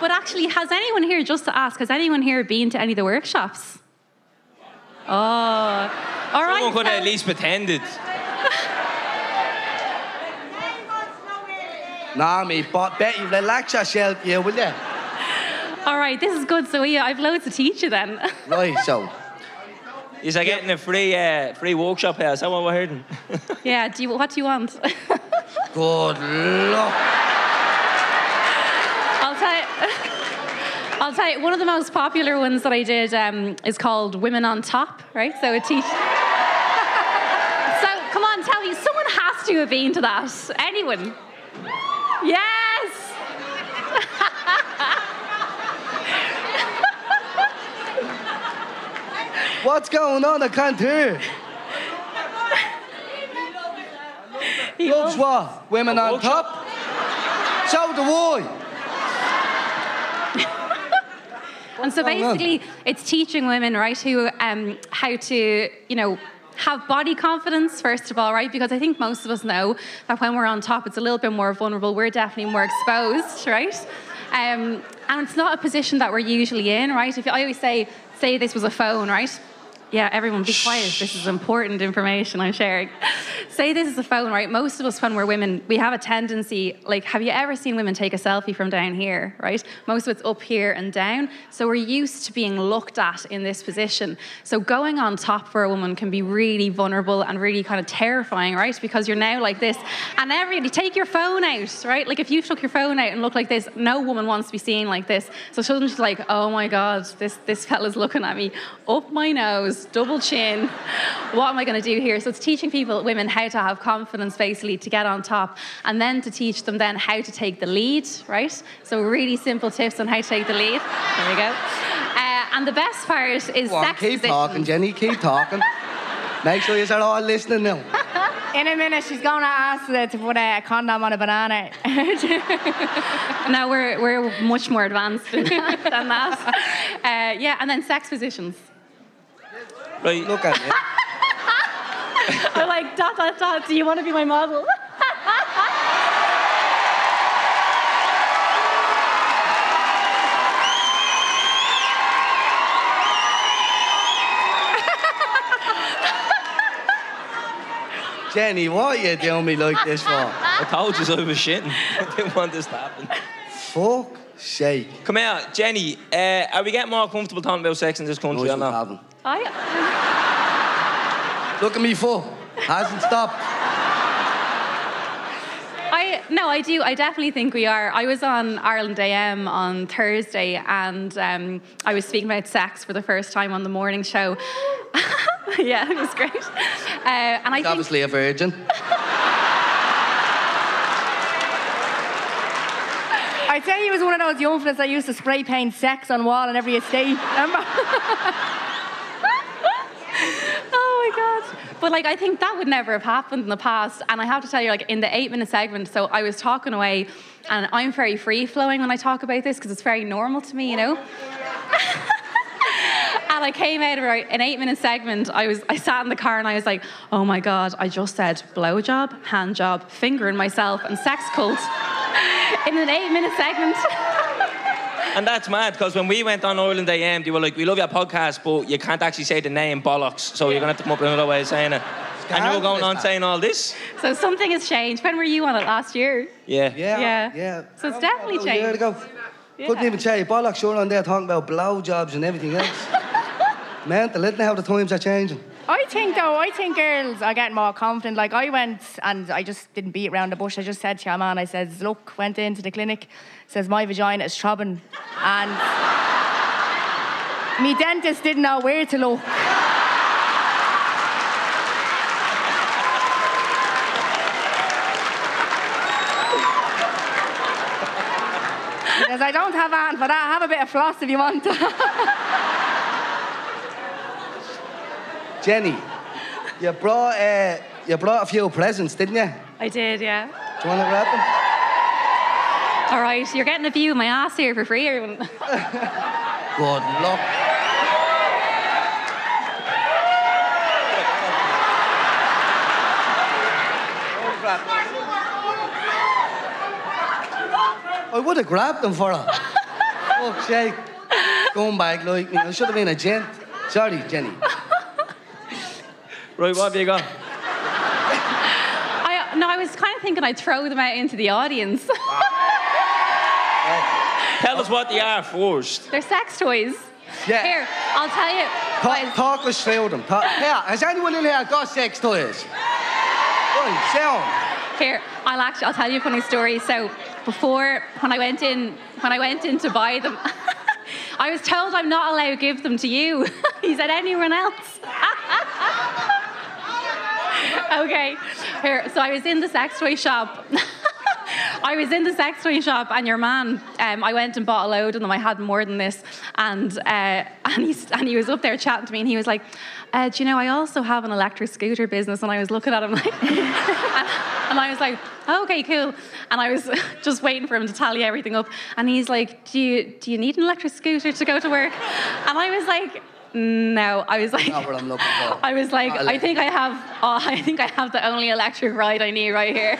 But actually, has anyone here, just to ask, has anyone here been to any of the workshops? Oh, all right. Someone could have so- at least pretend pretended. Nah, me, but Betty, relax yourself yeah, will you? All right, this is good. So yeah, I've loads to teach you then. <laughs> Right, so. Is I getting a free uh, free workshop here? Is that what we're hearing? <laughs> yeah. Do you, what do you want? <laughs> Good luck. I'll tell you. I'll tell you. One of the most popular ones that I did um, is called Women on Top. Right. So it teach. So come on, tell me. Someone has to have been to that. Anyone? Yes. What's going on? I can't hear. Loves- what? Women on top? So do I. And so basically, it's teaching women, right, who um, how to, you know, have body confidence first of all, right? Because I think most of us know that when we're on top, it's a little bit more vulnerable. We're definitely more exposed, right? Um, and it's not a position that we're usually in, right? If I always say, say this was a phone, right? Yeah, everyone be quiet. This is important information I'm sharing. <laughs> Say this is a phone, right? Most of us, when we're women, we have a tendency, like, have you ever seen women take a selfie from down here, right? Most of it's up here and down. So we're used to being looked at in this position. So going on top for a woman can be really vulnerable and really kind of terrifying, right? Because you're now like this. And everybody, take your phone out, right? Like, if you took your phone out and looked like this, no woman wants to be seen like this. So suddenly she's like, oh my God, this, this fella's looking at me up my nose double chin. What am I going to do here? So it's teaching people, women, how to have confidence basically to get on top, and then to teach them then how to take the lead, right? So really simple tips on how to take the lead. There we go. Uh, and the best part is Go on, sex keep positions. talking, Jenny. Keep talking. Make sure you're all listening now. In a minute, she's going to ask her to put a condom on a banana. <laughs> now we're, we're much more advanced than that. <laughs> Uh, yeah, and then sex positions. Right. Look at you. <laughs> They're like, dot, dot, dot, do you want to be my model? <laughs> Jenny, what are you doing me like this for? I told you so I was shitting. <laughs> I didn't want this to happen. Fuck sake. Come here, Jenny. Uh, are we getting more comfortable talking about sex in this country Nice or one, not? Calvin. I, Look at me foot. Hasn't stopped. I no, I do. I definitely think we are. I was on Ireland AM on Thursday, and um, I was speaking about sex for the first time on the morning show. <laughs> yeah, it was great. Uh, and I think obviously a virgin. I tell you, he was one of those young fellas that used to spray paint sex on wall in every estate. Remember? <laughs> my god! But like, I think that would never have happened in the past. And I have to tell you, like, in the eight-minute segment, so I was talking away, and I'm very free-flowing when I talk about this because it's very normal to me, you know. <laughs> And I came out of an eight minute segment. I was I sat in the car and I was like, oh my god, I just said blowjob, hand job, fingering myself, and sex cult <laughs> in an eight minute segment. <laughs> And that's mad because when we went on Ireland AM, they were like, "We love your podcast, but you can't actually say the name bollocks, so you're gonna have to come up with another way of saying it." And you were going on saying all this. So something has changed. When were you on it last year? Yeah. Yeah. Yeah. Yeah. So it's definitely About a year changed. ago. Couldn't even tell you. Bollocks sure on there talking about blowjobs and everything else. <laughs> Man, isn't it how the times are changing? I think though, I think girls are getting more confident. Like I went and I just didn't beat around the bush. I just said to your man, I says, look, went into the clinic, says my vagina is throbbing, and me dentist didn't know where to look. Because I don't have an for that. Have a bit of floss if you want. Jenny, you brought uh, you brought a few presents, didn't you? I did, yeah. Do you want to grab them? <laughs> All right, you're getting a view of my ass here for free. everyone. <laughs> Good luck. <laughs> I would have grabbed them for her. Fuck's sake. Going back like me. I should have been a gent. Sorry, Jenny. Right, what have you got? I, no, I was kind of thinking I'd throw them out into the audience. Ah. Tell us what they are first. They're sex toys. Yeah. Here, I'll tell you. Talk, guys, talk us through them. Talk, yeah, has anyone in here got sex toys? Right, sound. Here, I'll actually I'll tell you a funny story. So before when I went in when I went in to buy them, <laughs> I was told I'm not allowed to give them to you. <laughs> he said anyone else. <laughs> okay. Here, so I was in the sex toy shop. I was in the sex toy shop, and your man, um, I went and bought a load of them. I had more than this, and uh, <laughs> and he and he was up there chatting to me, and he was like, uh, "Do you know I also have an electric scooter business?" And I was looking at him like, and, <laughs> and I was like, oh, "Okay, cool." And I was <laughs> just waiting for him to tally everything up, and he's like, "Do you do you need an electric scooter to go to work?" And I was like. No, I was like, Not what I'm looking for. I was like, I think I have, oh, I think I have the only electric ride I need right here.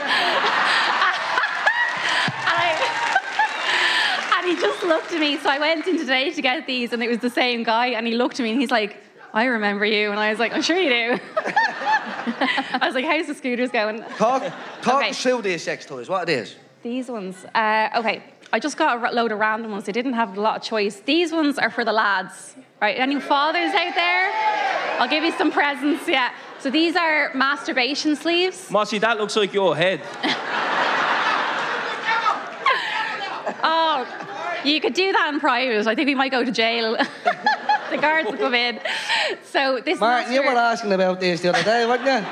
He just looked at me. So I went in today to get these, and it was the same guy. And he looked at me, and he's like, I remember you. And I was like, I'm sure you do. <laughs> I was like, how's the scooters going? Talk, talk Okay. us through these sex toys, what it is. These ones. Uh, okay, I just got a load of random ones. I didn't have a lot of choice. These ones are for the lads. Right, any fathers out there? I'll give you some presents, yeah. So these are masturbation sleeves. Mossy, that looks like your head. <laughs> Oh, you could do that in private. I think we might go to jail. <laughs> the guards will come in. So this Martin, you were asking about this the other day, weren't you?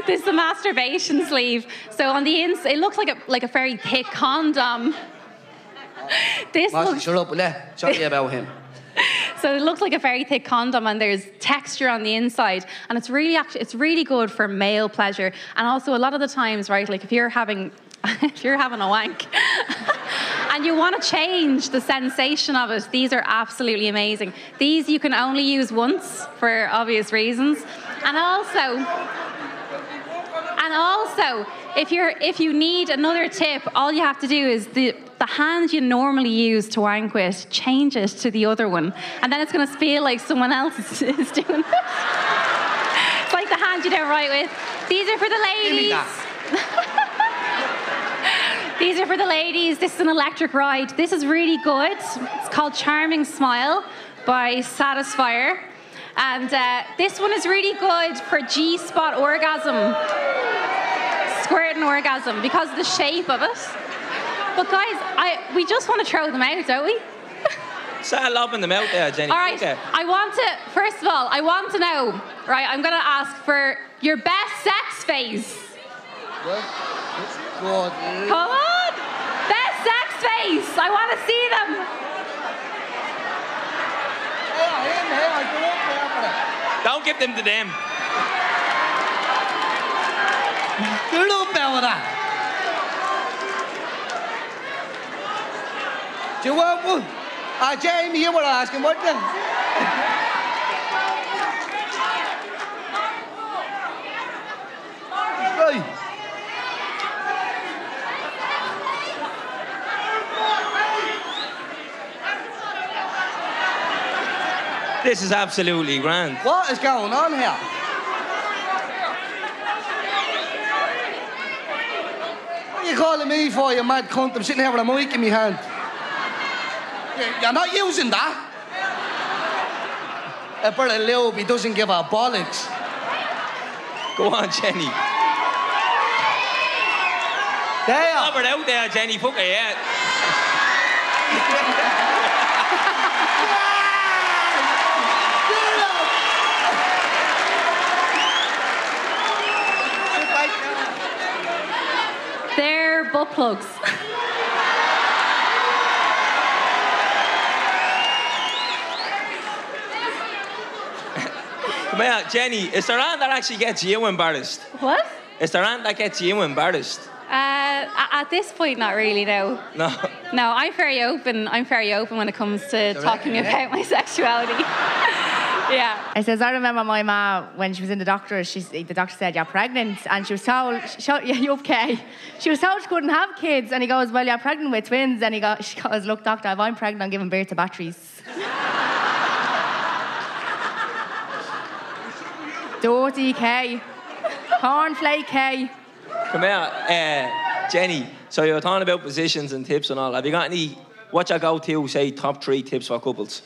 <laughs> this is a masturbation sleeve. So on the inside, it looks like a like a very thick condom. <laughs> This Martin, looks shut up, will you? Sorry about him. so it looks like a very thick condom, and there's texture on the inside, and it's really actually it's really good for male pleasure, and also a lot of the times, right, like if you're having if <laughs> you're having a wank. <laughs> And you want to change the sensation of it. These are absolutely amazing. These you can only use once for obvious reasons. And also, and also, if you're if you need another tip, all you have to do is the the hand you normally use to wank with, change it to the other one, and then it's going to feel like someone else is, <laughs> is doing it. it's like the hand you don't write with. These are for the ladies. That. These are for the ladies. This is an electric ride. This is really good. It's called Charming Smile by Satisfyer. And uh, this one is really good for G spot orgasm, squirting orgasm, because of the shape of it. But guys, I, we just want to throw them out, don't we? <laughs> Start lobbing them out there, Jenny. All right. Okay. I want to, first of all, I want to know, right? I'm going to ask for your best sex phase. Good. Come on! Best sex face! I want to see them! Don't give them to them. Get up there with that. Do you want one? Ah, Jamie, you were asking, weren't you? Right. This is absolutely grand. What is going on here? What are you calling me for, you mad cunt? I'm sitting here with a mic in my hand. You- You're not using that. A of lube, he doesn't give a bollocks. Go on, Jenny. There. Lob it out there, Jenny. Fuck it, yeah. <laughs> Butt plugs. <laughs> Jenny. Is there anything that actually gets you embarrassed? what? Is there anything that gets you embarrassed? Uh, at this point, not really, no. No. No, I'm very open. I'm very open when it comes to talking about my sexuality. <laughs> yeah. I says, I remember my ma when she was in the doctor, she, the doctor said, You're pregnant. And she was told, she, <laughs> yeah, you okay? She was told she couldn't have kids. And he goes, Well, you're pregnant with twins. And he goes, she goes Look, doctor, if I'm pregnant, I'm giving birth to batteries. <laughs> Dirty K. Cornflake K. Come here, uh, Jenny. So you're talking about positions and tips and all. Have you got any? What's your go-to, say, top three tips for couples?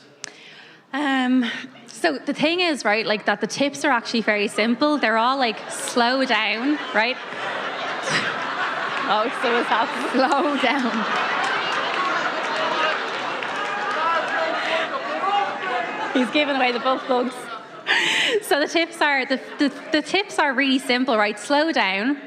Um, so the thing is, right, like that the tips are actually very simple. They're all like slow down, right? <laughs> oh, so it's happening. Slow down. He's giving away the butt plugs. <laughs> So the tips are the, the, the tips are really simple, right? Slow down.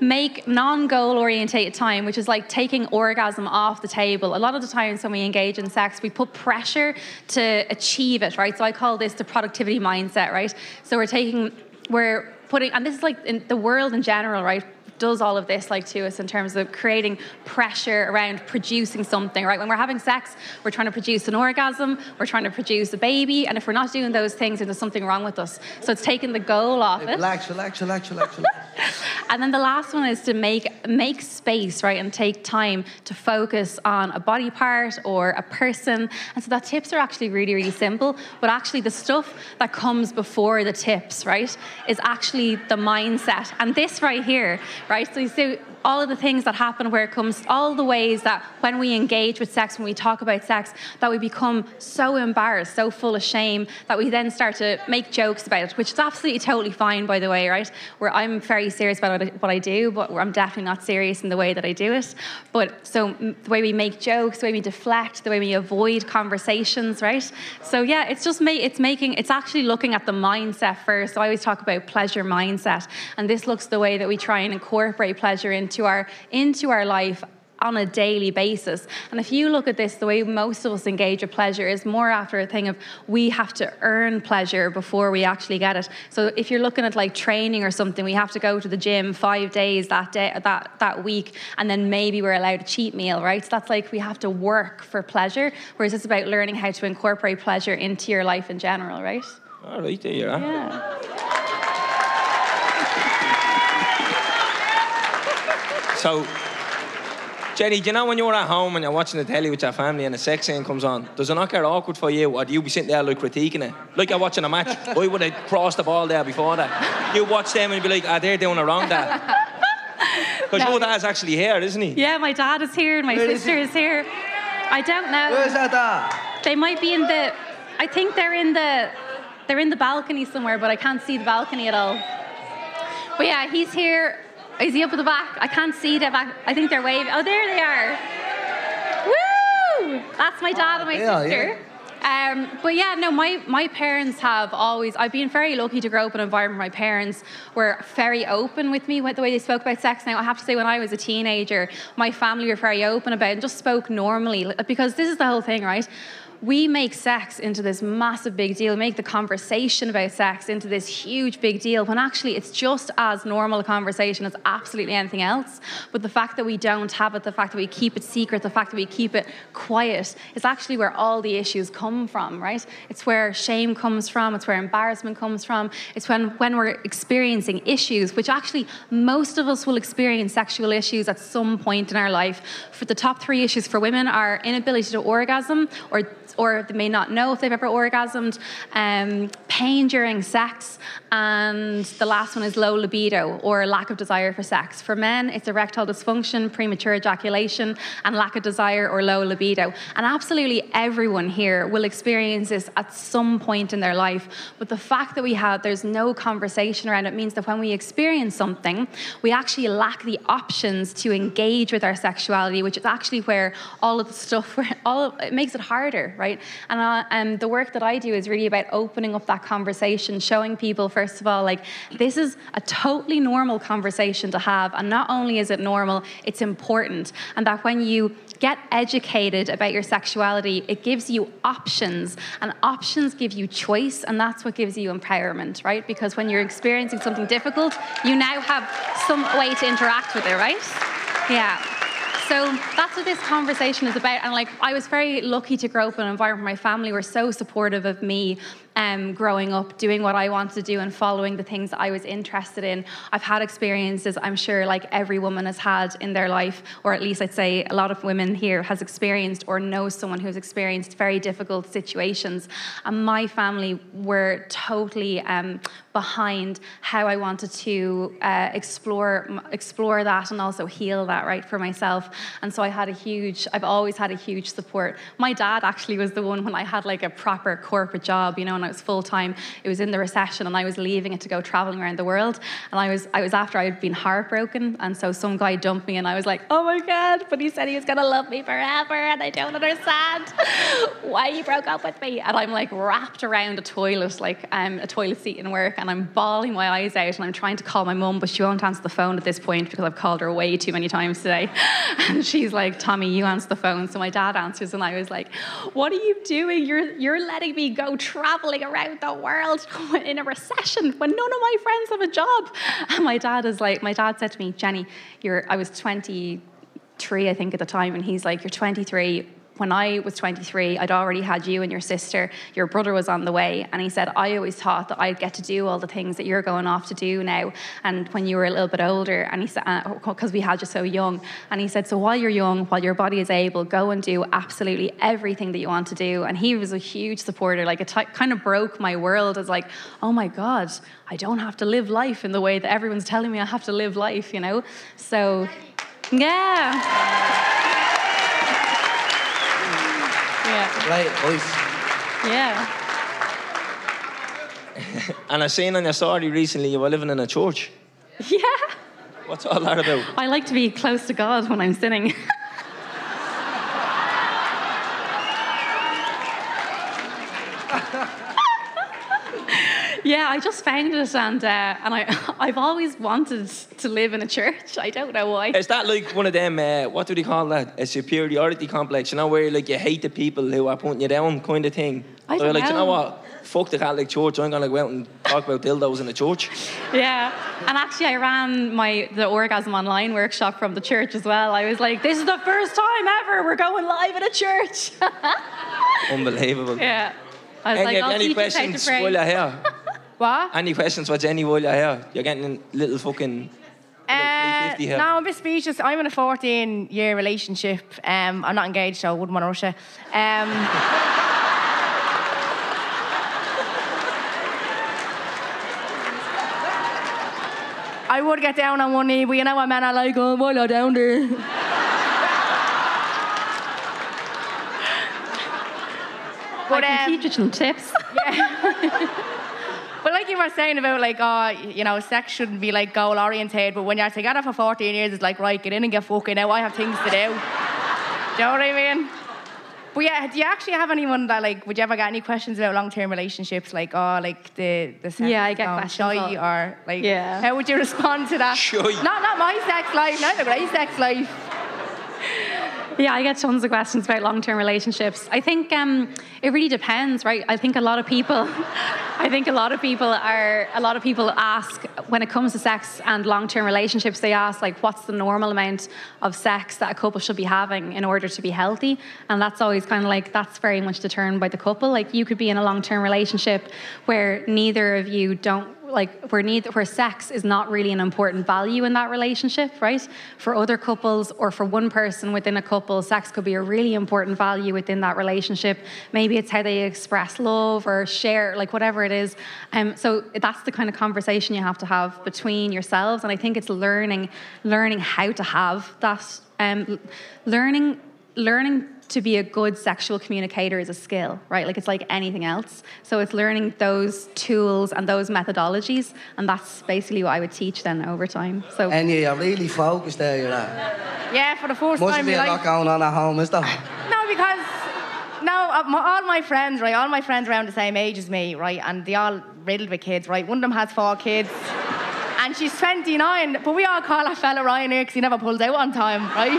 Make non-goal orientated time, which is like taking orgasm off the table. A lot of the times when we engage in sex, we put pressure to achieve it, right? So I call this the productivity mindset, right? So we're taking, we're putting, and this is like in the world in general, right? Does all of this like to us in terms of creating pressure around producing something, right? When we're having sex, we're trying to produce an orgasm, we're trying to produce a baby, and if we're not doing those things, then there's something wrong with us. So it's taking the goal off it. Relax, relax, relax, relax, relax. <laughs> And then the last one is to make make space, right, and take time to focus on a body part or a person. And so that tips are actually really, really simple. But actually, the stuff that comes before the tips, right, is actually the mindset. And this right here, right. So you see all of the things that happen where it comes, all the ways that when we engage with sex, when we talk about sex, that we become so embarrassed, so full of shame, that we then start to make jokes about it, which is absolutely totally fine, by the way, right? Where I'm very serious about what I, do, but I'm definitely not serious in the way that I do it. But so the way we make jokes, the way we deflect, the way we avoid conversations, right? So yeah, it's just ma- it's making it's actually looking at the mindset first. So I always talk about pleasure mindset, and this looks the way that we try and incorporate pleasure into our into our life on a daily basis. And if you look at this, the way most of us engage with pleasure is more after a thing of we have to earn pleasure before we actually get it. So if you're looking at like training or something, we have to go to the gym five days that day that that week, and then maybe we're allowed a cheat meal, right? So that's like we have to work for pleasure, whereas it's about learning how to incorporate pleasure into your life in general, right? All right, there you are. Yeah. So, Jenny, do you know when you're at home and you're watching the telly with your family and a sex scene comes on, does it not get awkward for you? Or do you be sitting there like critiquing it? Like you're watching a match. <laughs> I would have crossed the ball there before that. You watch them and you'd be like, ah, they're doing it wrong, Dad. <laughs> Because No. your dad's actually here, isn't he? Yeah, my dad is here and my Where is sister he? is here. I don't know. Where's that dad? They might be in the. I think they're in the. They're in the balcony somewhere, but I can't see the balcony at all. But yeah, he's here. Is he up at the back? I can't see them. back. I think they're waving. Oh, there they are. Woo! That's my dad and my Yeah, sister. Um, but yeah, no, my, my parents have always, I've been very lucky to grow up in an environment where my parents were very open with me with the way they spoke about sex. Now, I have to say, when I was a teenager, my family were very open about it and just spoke normally because this is the whole thing, right? We make sex into this massive big deal, make the conversation about sex into this huge big deal, when actually it's just as normal a conversation as absolutely anything else. But the fact that we don't have it, the fact that we keep it secret, the fact that we keep it quiet, is actually where all the issues come from, right? It's where shame comes from, it's where embarrassment comes from, it's when, when we're experiencing issues, which actually most of us will experience sexual issues at some point in our life. For the top three issues for women are inability to orgasm or or they may not know if they've ever orgasmed, um, pain during sex, and the last one is low libido or lack of desire for sex. For men, it's erectile dysfunction, premature ejaculation, and lack of desire or low libido. And absolutely everyone here will experience this at some point in their life. But the fact that we have there's no conversation around it means that when we experience something, we actually lack the options to engage with our sexuality, which is actually where all of the stuff, <laughs> all of, it makes it harder, right? And uh, um, the work that I do is really about opening up that conversation, showing people first of all, like this is a totally normal conversation to have, and not only is it normal, it's important, and that when you get educated about your sexuality, it gives you options, and options give you choice, and that's what gives you empowerment, right? Because when you're experiencing something difficult, you now have some way to interact with it, right? Yeah. So that's what this conversation is about. And like, I was very lucky to grow up in an environment where my family were so supportive of me um, growing up, doing what I wanted to do and following the things I was interested in. I've had experiences, I'm sure, like every woman has had in their life, or at least I'd say a lot of women here has experienced or knows someone who's experienced very difficult situations. And my family were totally um, behind how I wanted to uh, explore explore that and also heal that right for myself. And so I had a huge, I've always had a huge support. My dad actually was the one when I had like a proper corporate job, you know, and I was full time. It was in the recession, and I was leaving it to go traveling around the world. And I was, I was after I had been heartbroken, and so some guy dumped me, and I was like, oh my god! But he said he was gonna love me forever, and I don't understand <laughs> why he broke up with me. And I'm like wrapped around a toilet, like um, a toilet seat in work, and I'm bawling my eyes out, and I'm trying to call my mum, but she won't answer the phone at this point because I've called her way too many times today. <laughs> And she's like, Tommy, you answer the phone. So my dad answers, and I was like, what are you doing? You're you're letting me go traveling traveling around the world <laughs> in a recession when none of my friends have a job. And my dad is like, my dad said to me, Jenny, you're, I was 23, I think, at the time, and he's like, you're 23 when I was 23, I'd already had you and your sister. Your brother was on the way. And he said, I always thought that I'd get to do all the things that you're going off to do now. And when you were a little bit older, and he said, because uh, we had you so young. And he said, So while you're young, while your body is able, go and do absolutely everything that you want to do. And he was a huge supporter. Like, it t- kind of broke my world as, like, oh my God, I don't have to live life in the way that everyone's telling me I have to live life, you know? So, yeah. Yeah. Right, boys. Yeah. <laughs> and I seen on your story recently you were living in a church. Yeah. What's all that about? I like to be close to God when I'm sinning. <laughs> yeah, I just found it, and uh, and I <laughs> I've always wanted to live in a church. I don't know why. Is that like one of them? Uh, what do they call that? A superiority complex? You know, where like you hate the people who are putting you down, kind of thing. I don't like, know. you know what? Fuck the Catholic Church. I'm gonna go out and talk about dildos in the church. <laughs> Yeah, and actually, I ran my the orgasm online workshop from the church as well. I was like, this is the first time ever we're going live in a church. <laughs> Unbelievable. yeah. I was Any, like, I'll any teach you how to questions you're here? What? Any questions for Jenny while you're here? You're getting a little fucking. Uh, 350 here. no, I'm a bit speechless. I'm in a 14 year relationship. Um, I'm not engaged, so I wouldn't want to rush it. Um, I would get down on one knee, but you know what men are like, oh, while you're down there. I But, can um, teach you some tips. <laughs> But like you were saying about like, oh, you know, sex shouldn't be like goal oriented, but when you're together for 14 years, it's like, right, get in and get fucking now. I have things to do. do you know what I mean? But yeah, do you actually have anyone that like, would you ever get any questions about long term relationships? Like, oh, like the the sex Yeah, I get gone questions shy, or like, Yeah. how would you <laughs> respond to that? Shy. Not not my sex life, not the great sex life. Yeah, I get tons of questions about long-term relationships. I think um, it really depends, right? I think a lot of people, <laughs> I think a lot of people are, a lot of people ask when it comes to sex and long-term relationships, they ask like, what's the normal amount of sex that a couple should be having in order to be healthy? And that's always kind of like that's very much determined by the couple. Like you could be in a long-term relationship where neither of you don't like where neither where sex is not really an important value in that relationship, right? For other couples or for one person within a couple, sex could be a really important value within that relationship. Maybe it's how they express love or share, like whatever it is. Um, so that's the kind of conversation you have to have between yourselves, and I think it's learning, learning how to have that, um, learning, learning to be a good sexual communicator is a skill, right? Like it's like anything else. So it's learning those tools and those methodologies, and that's basically what I would teach then over time. So And you're really focused there, you're like. Yeah, for the first Must time be in a lot going on at home, is there? No, because no, uh, all my friends, right? All my friends around the same age as me, right? And they all riddled with kids, right? One of them has four kids, and she's 29. But we all call that fella Ryan here because he never pulls out on time, right?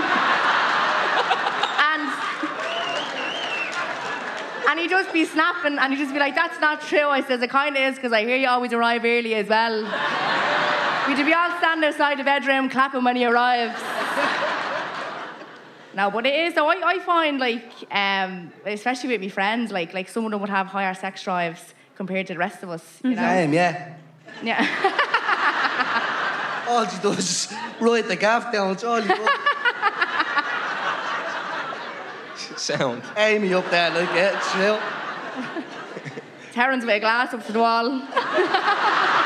and and he'd just be snapping, and he'd just be like, "That's not true." I says, "It kind of is because I hear you always arrive early as well." <laughs> We'd be all standing outside the bedroom clapping when he arrives. <laughs> No, but it is though. I, I find like, um, especially with my friends, like like some of them would have higher sex drives compared to the rest of us. You know? Same, yeah. Yeah. <laughs> All she does is write the gaff down. It's all you do. Sound. Amy up there, look at it's real. Terence with a glass up to the wall. <laughs>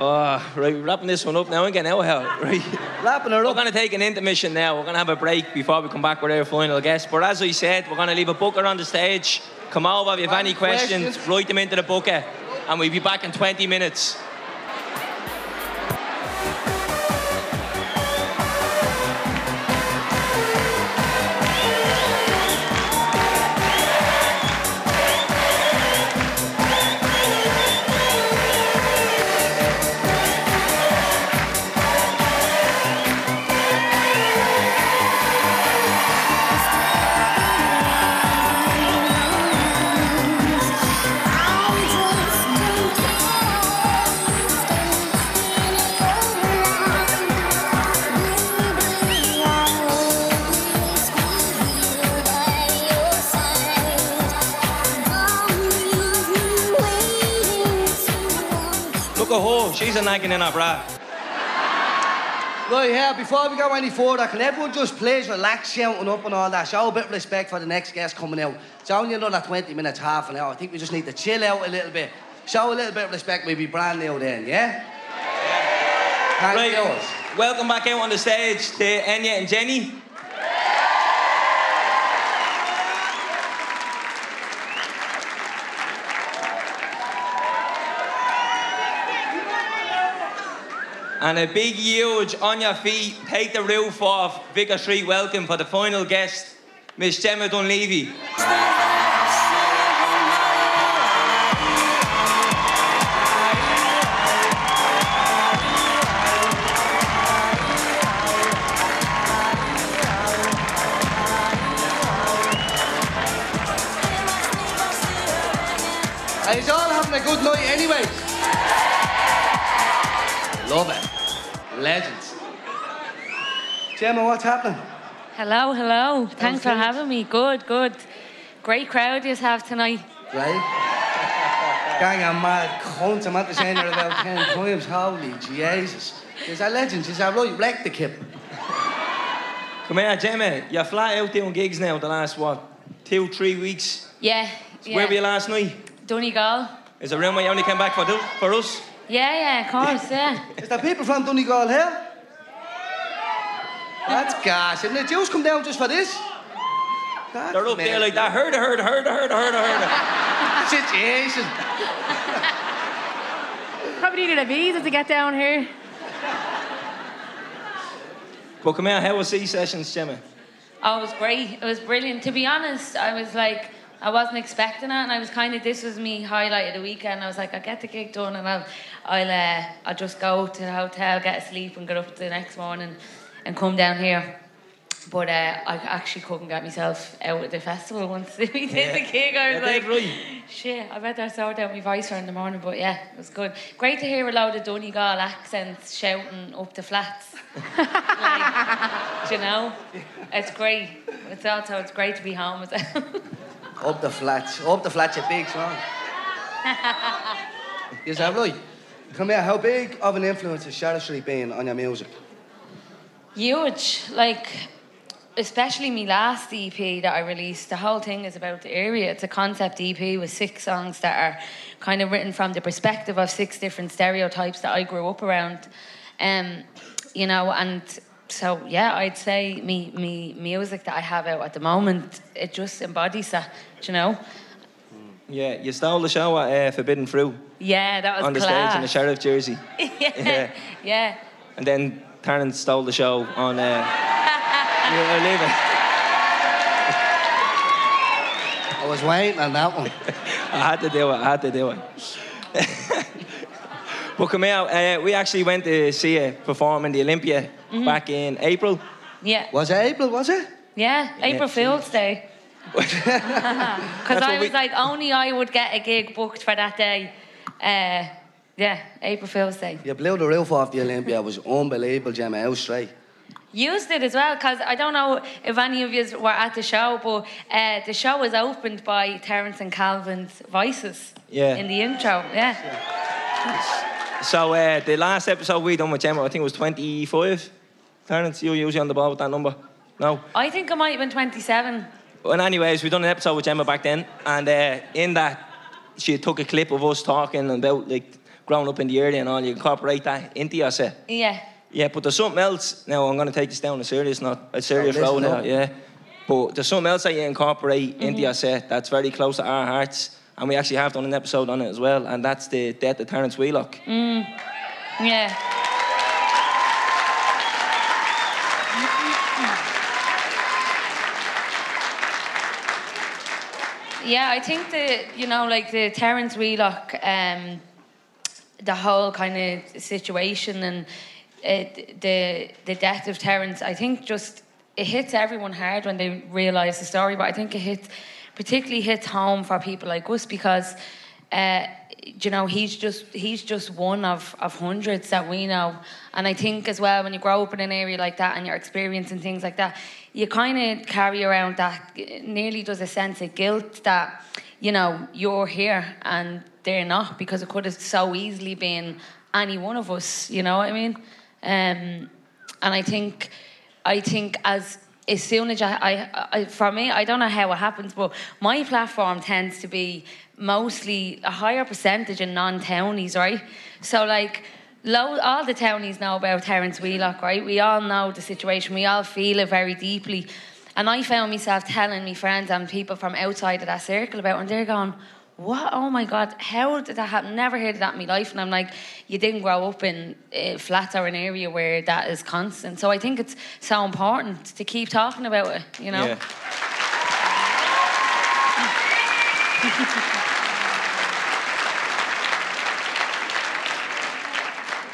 Oh, right, we're wrapping this one up now and getting eh, out of here. <laughs> Right. Wrapping her We're going to take an intermission now. We're going to have a break before we come back with our final guest. But as I said, we're going to leave a booker on the stage. Come over if you have any questions, Questions? write them into the bucket. And we'll be back in 20 minutes. She's a nagging in her bra. Right yeah, before we go any further, can everyone just please relax, shouting up and all that? Show a bit of respect for the next guest coming out. It's only another 20 minutes, half an hour. I think we just need to chill out a little bit. Show a little bit of respect, maybe brand new then, yeah? Thank Right. yours. Welcome back out on the stage to Enya and Jenny. And a big, huge, on your feet, take the roof off, Vicar Street welcome for the final guest, Miss Gemma Dunleavy. Are you all having a good night anyway? Love it. Legends. Gemma, what's happening? Hello, hello. Thanks for having me. Good, good. Great crowd you have tonight. Right? <laughs> Gang of mad cunts. I'm at the centre it about 10 times. Holy Jesus. Is that legends? Is that right? Wreck the kip. Come here, Gemma. You're flat out doing gigs now the last, what, two, three weeks? Yeah. Where were you last night? Donegal. Is there room where you only came back for, for us? Yeah, yeah, of course, yeah. Is there people from Donegal here? That's gas, isn't it? Jews come down just for this? That's They're up there like that. Heard, heard, heard, heard, heard, heard. Situation. Probably needed a visa to get down here. But come here, how was Sea Sessions, Gemma? Oh, it was great. It was brilliant. To be honest, I was like, I wasn't expecting it, and I was kind of this was me highlight of the weekend. I was like, I'll get the gig done, and I'll, I'll, uh, I'll just go to the hotel, get a sleep, and get up the next morning, and come down here. But uh, I actually couldn't get myself out of the festival <laughs> once <laughs> we did Yeah. the gig. I was Yeah, like, right. shit, I better sort out my voice for in the morning. But yeah, it was good. Great to hear a load of Donegal accents shouting up the flats. <laughs> like, you know, it's great. It's also it's great to be home with them. Up the flats. Up the flats, a big song. Is that right? Come here, how big of an influence has Sheriff Street been on your music? Huge, like especially me last EP that I released. The whole thing is about the area. It's a concept EP with six songs that are kind of written from the perspective of six different stereotypes that I grew up around. Um, you know, and so yeah, I'd say me me music that I have out at the moment it just embodies that. You know. Yeah, you stole the show at uh, Forbidden Fruit Yeah, that was on the class. stage in the sheriff jersey. <laughs> yeah, Yeah. yeah. And then Terence stole the show on. Uh, yeah, leave it. I was waiting on that one. <laughs> I had to do it. I had to do it. <laughs> but come here, uh, we actually went to see her perform in the Olympia Mm-hmm. back in April. Yeah, Was it April, was it? yeah. April Fool's Day. Because I was we- like, only I would get a gig booked for that day. Uh, yeah, April Fool's Day. You blew the roof off the Olympia. It was unbelievable, Gemma. Out straight. Used it as well, because I don't know if any of you were at the show, but uh, the show was opened by Terence and Calvin's voices Yeah. in the intro. Yeah. So uh, the last episode we done with Gemma, I think it was 25. Terence, you usually on the ball with that number? No. I think I might have been 27. Well, anyways, we done an episode with Gemma back then, and uh, in that, she took a clip of us talking about like growing up in the area and all. You incorporate that into your set. Yeah. Yeah, but there's something else. Now I'm going to take this down a serious, not a serious Oh, road now. up. Yeah, but there's something else that you incorporate into mm-hmm. your set that's very close to our hearts, and we actually have done an episode on it as well, and that's the death of Terence Wheelock. Mm. Yeah. Yeah, I think the you know like the Terence Wheelock, um, the whole kind of situation and uh, the the death of Terence. I think just it hits everyone hard when they realise the story, but I think it hits particularly hits home for people like us because. Uh, you know, he's just he's just one of, of hundreds that we know. And I think as well, when you grow up in an area like that and you're experiencing things like that, you kind of carry around that nearly does a sense of guilt that, you know, you're here and they're not because it could have so easily been any one of us. You know what I mean? Um, and I think, I think as as soon as I, I, I, for me, I don't know how it happens, but my platform tends to be mostly a higher percentage in non-townies, right? So like. Low, all the townies know about Terence Wheelock, right? We all know the situation. We all feel it very deeply. And I found myself telling my friends and people from outside of that circle about it, and they're going, what? Oh my God, how did that happen? Never heard of that in my life. And I'm like, you didn't grow up in uh, flats or an area where that is constant. So I think it's so important to keep talking about it, you know? Yeah. <laughs>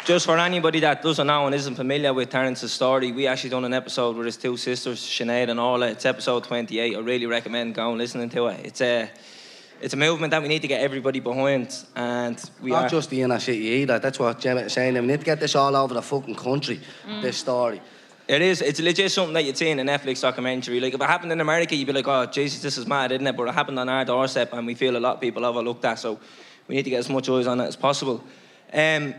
Just for anybody that doesn't know and isn't familiar with Terence's story, we actually done an episode with his two sisters, Sinead and Orla. It's episode 28. I really recommend going listening to it. It's a, it's a movement that we need to get everybody behind, and we Not are. just the inner city either. That's what Gemma is saying. We need to get this all over the fucking country. This story. It is. It's legit something that you'd see in a Netflix documentary. Like if it happened in America, you'd be like, "Oh, Jesus, this is mad, isn't it?" But it happened on our doorstep, and we feel a lot of people overlook that. So we need to get as much eyes on it as possible. Um,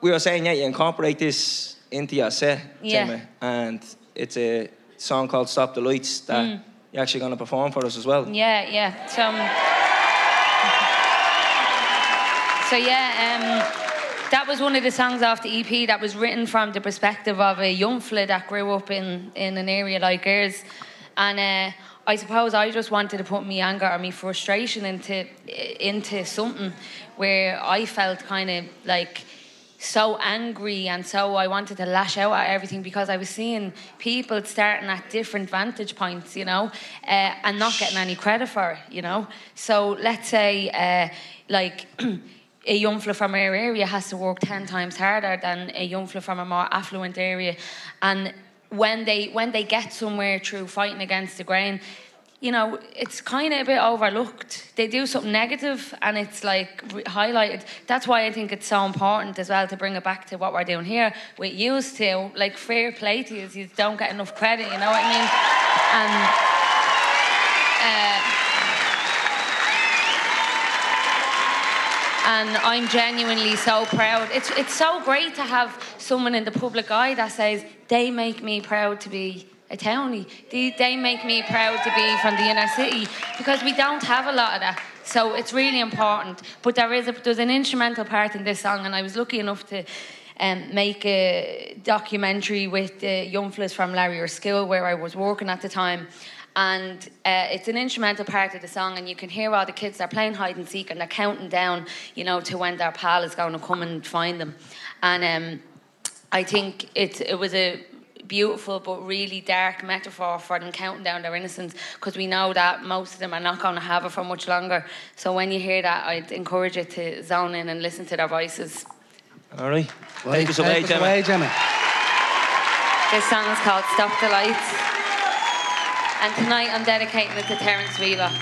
we were saying, yeah, you incorporate this into your set, Yeah. And it's a song called "Stop the Lights" that you're actually going to perform for us as well. Yeah, yeah. So, um, so yeah, um, that was one of the songs off the EP that was written from the perspective of a young fella that grew up in, in an area like ours. And uh, I suppose I just wanted to put my anger or my frustration into, into something where I felt kind of like so angry and so I wanted to lash out at everything because I was seeing people starting at different vantage points, you know, uh, and not getting any credit for it, you know. So let's say, uh, like, <clears throat> a young fella from our area has to work 10 times harder than a young fella from a more affluent area. And when they, when they get somewhere through fighting against the grain, you know, it's kind of a bit overlooked. They do something negative and it's like highlighted. That's why I think it's so important as well to bring it back to what we're doing here. We used to, like, fair play to you, you don't get enough credit, you know what I mean? And, uh, and I'm genuinely so proud. It's it's so great to have someone in the public eye that says they make me proud to be a townie. They, they make me proud to be from the inner city because we don't have a lot of that. So it's really important. But there is a, there's an instrumental part in this song, and I was lucky enough to. Um, make a documentary with the young from Larry or Skill where I was working at the time and uh, it's an instrumental part of the song and you can hear all the kids they're playing hide and seek and they're counting down you know to when their pal is going to come and find them and um, i think it, it was a beautiful but really dark metaphor for them counting down their innocence because we know that most of them are not going to have it for much longer so when you hear that i'd encourage you to zone in and listen to their voices All right. Right, Take us away, take us Gemma. away, Gemma. this song is called stop the lights and tonight i'm dedicating it to terence wheelock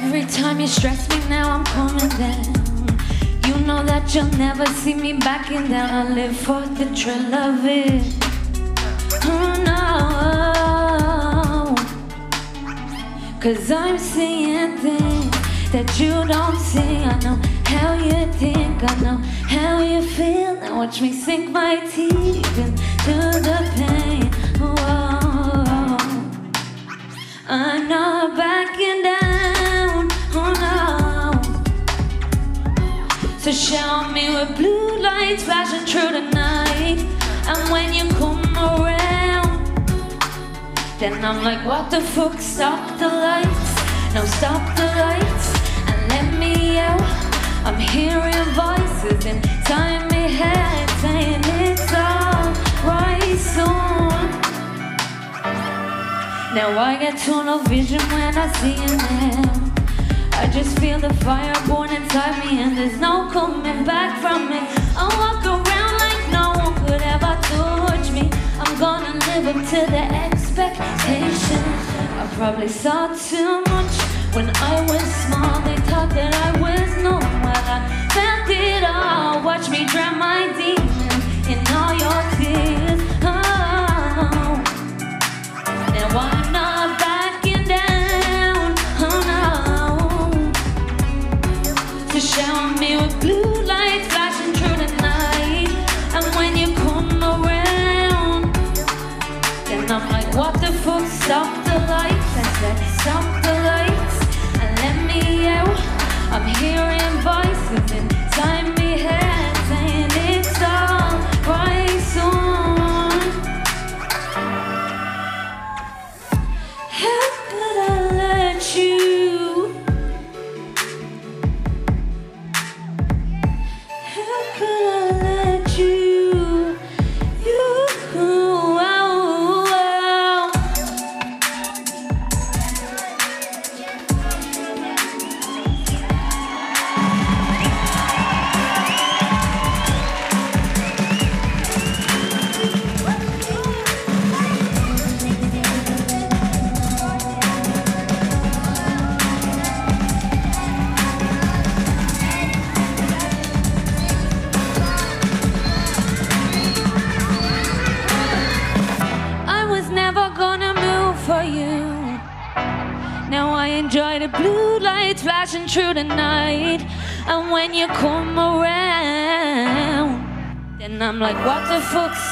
Every time you stress me now, I'm coming down. You know that you'll never see me backing down. I live for the thrill of it. Oh no. Cause I'm seeing things that you don't see. I know how you think, I know how you feel. Now watch me sink my teeth into the pain. Oh, Whoa. I'm not backing down, show me with blue lights flashing through the night. And when you come around, then I'm like, what the fuck? Stop the lights, no, stop the lights and let me out. I'm hearing voices inside my head saying it's alright soon. Now I get tunnel vision when I see you. I just feel the fire born inside me and there's no coming back from it. I walk around like no one could ever touch me. I'm gonna live up to the expectation. I probably saw too much when I was small. They thought that I was normal. I felt it all. Watch me drown my demons in all your tears. Oh. No, I'm not like, what the fuck?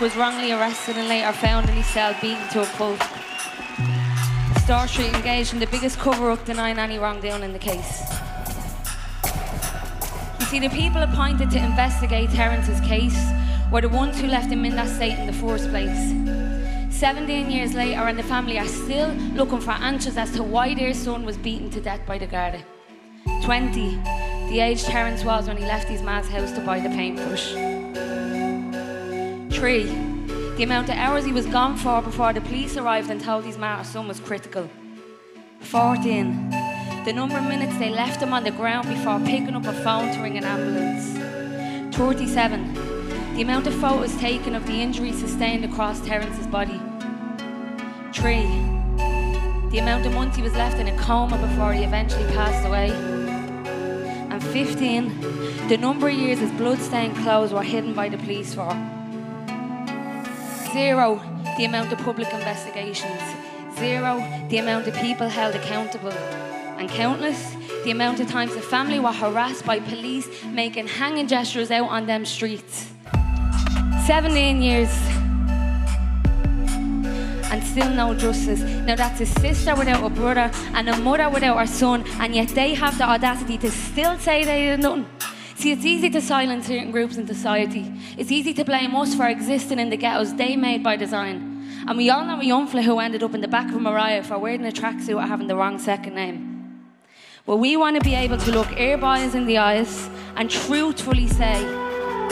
Was wrongly arrested and later found in his cell beaten to a pulp. Store Street engaged in the biggest cover-up denying any wrongdoing in the case. You see, the people appointed to investigate Terence's case were the ones who left him in that state in the first place. 17 years later, and the family are still looking for answers as to why their son was beaten to death by the Garda. 20, the age Terence was when he left his ma's house to buy the paintbrush. Three, the amount of hours he was gone for before the police arrived and told his ma her son was critical. 14, the number of minutes they left him on the ground before picking up a phone to ring an ambulance. 37, the amount of photos taken of the injuries sustained across Terence's body. 3, the amount of months he was left in a coma before he eventually passed away. And 15, the number of years his blood-stained clothes were hidden by the police for. Zero, the amount of public investigations. Zero, the amount of people held accountable. And countless, the amount of times the family were harassed by police making hanging gestures out on them streets. 17 years. And still no justice. Now that's a sister without a brother and a mother without her son, and yet they have the audacity to still say they did nothing. See, it's easy to silence certain groups in society. It's easy to blame us for existing in the ghettos they made by design. And we all know a young fella who ended up in the back of a Mariah for wearing a tracksuit or having the wrong second name. But we want to be able to look our boys in the eyes and truthfully say,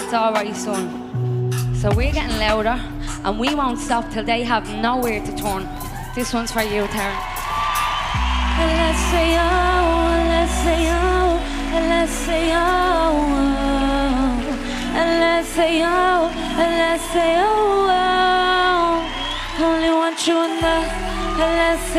it's all right, son. So we're getting louder and we won't stop till they have nowhere to turn. This one's for you, Taryn. Let's say oh, let's say oh, only want you in the let's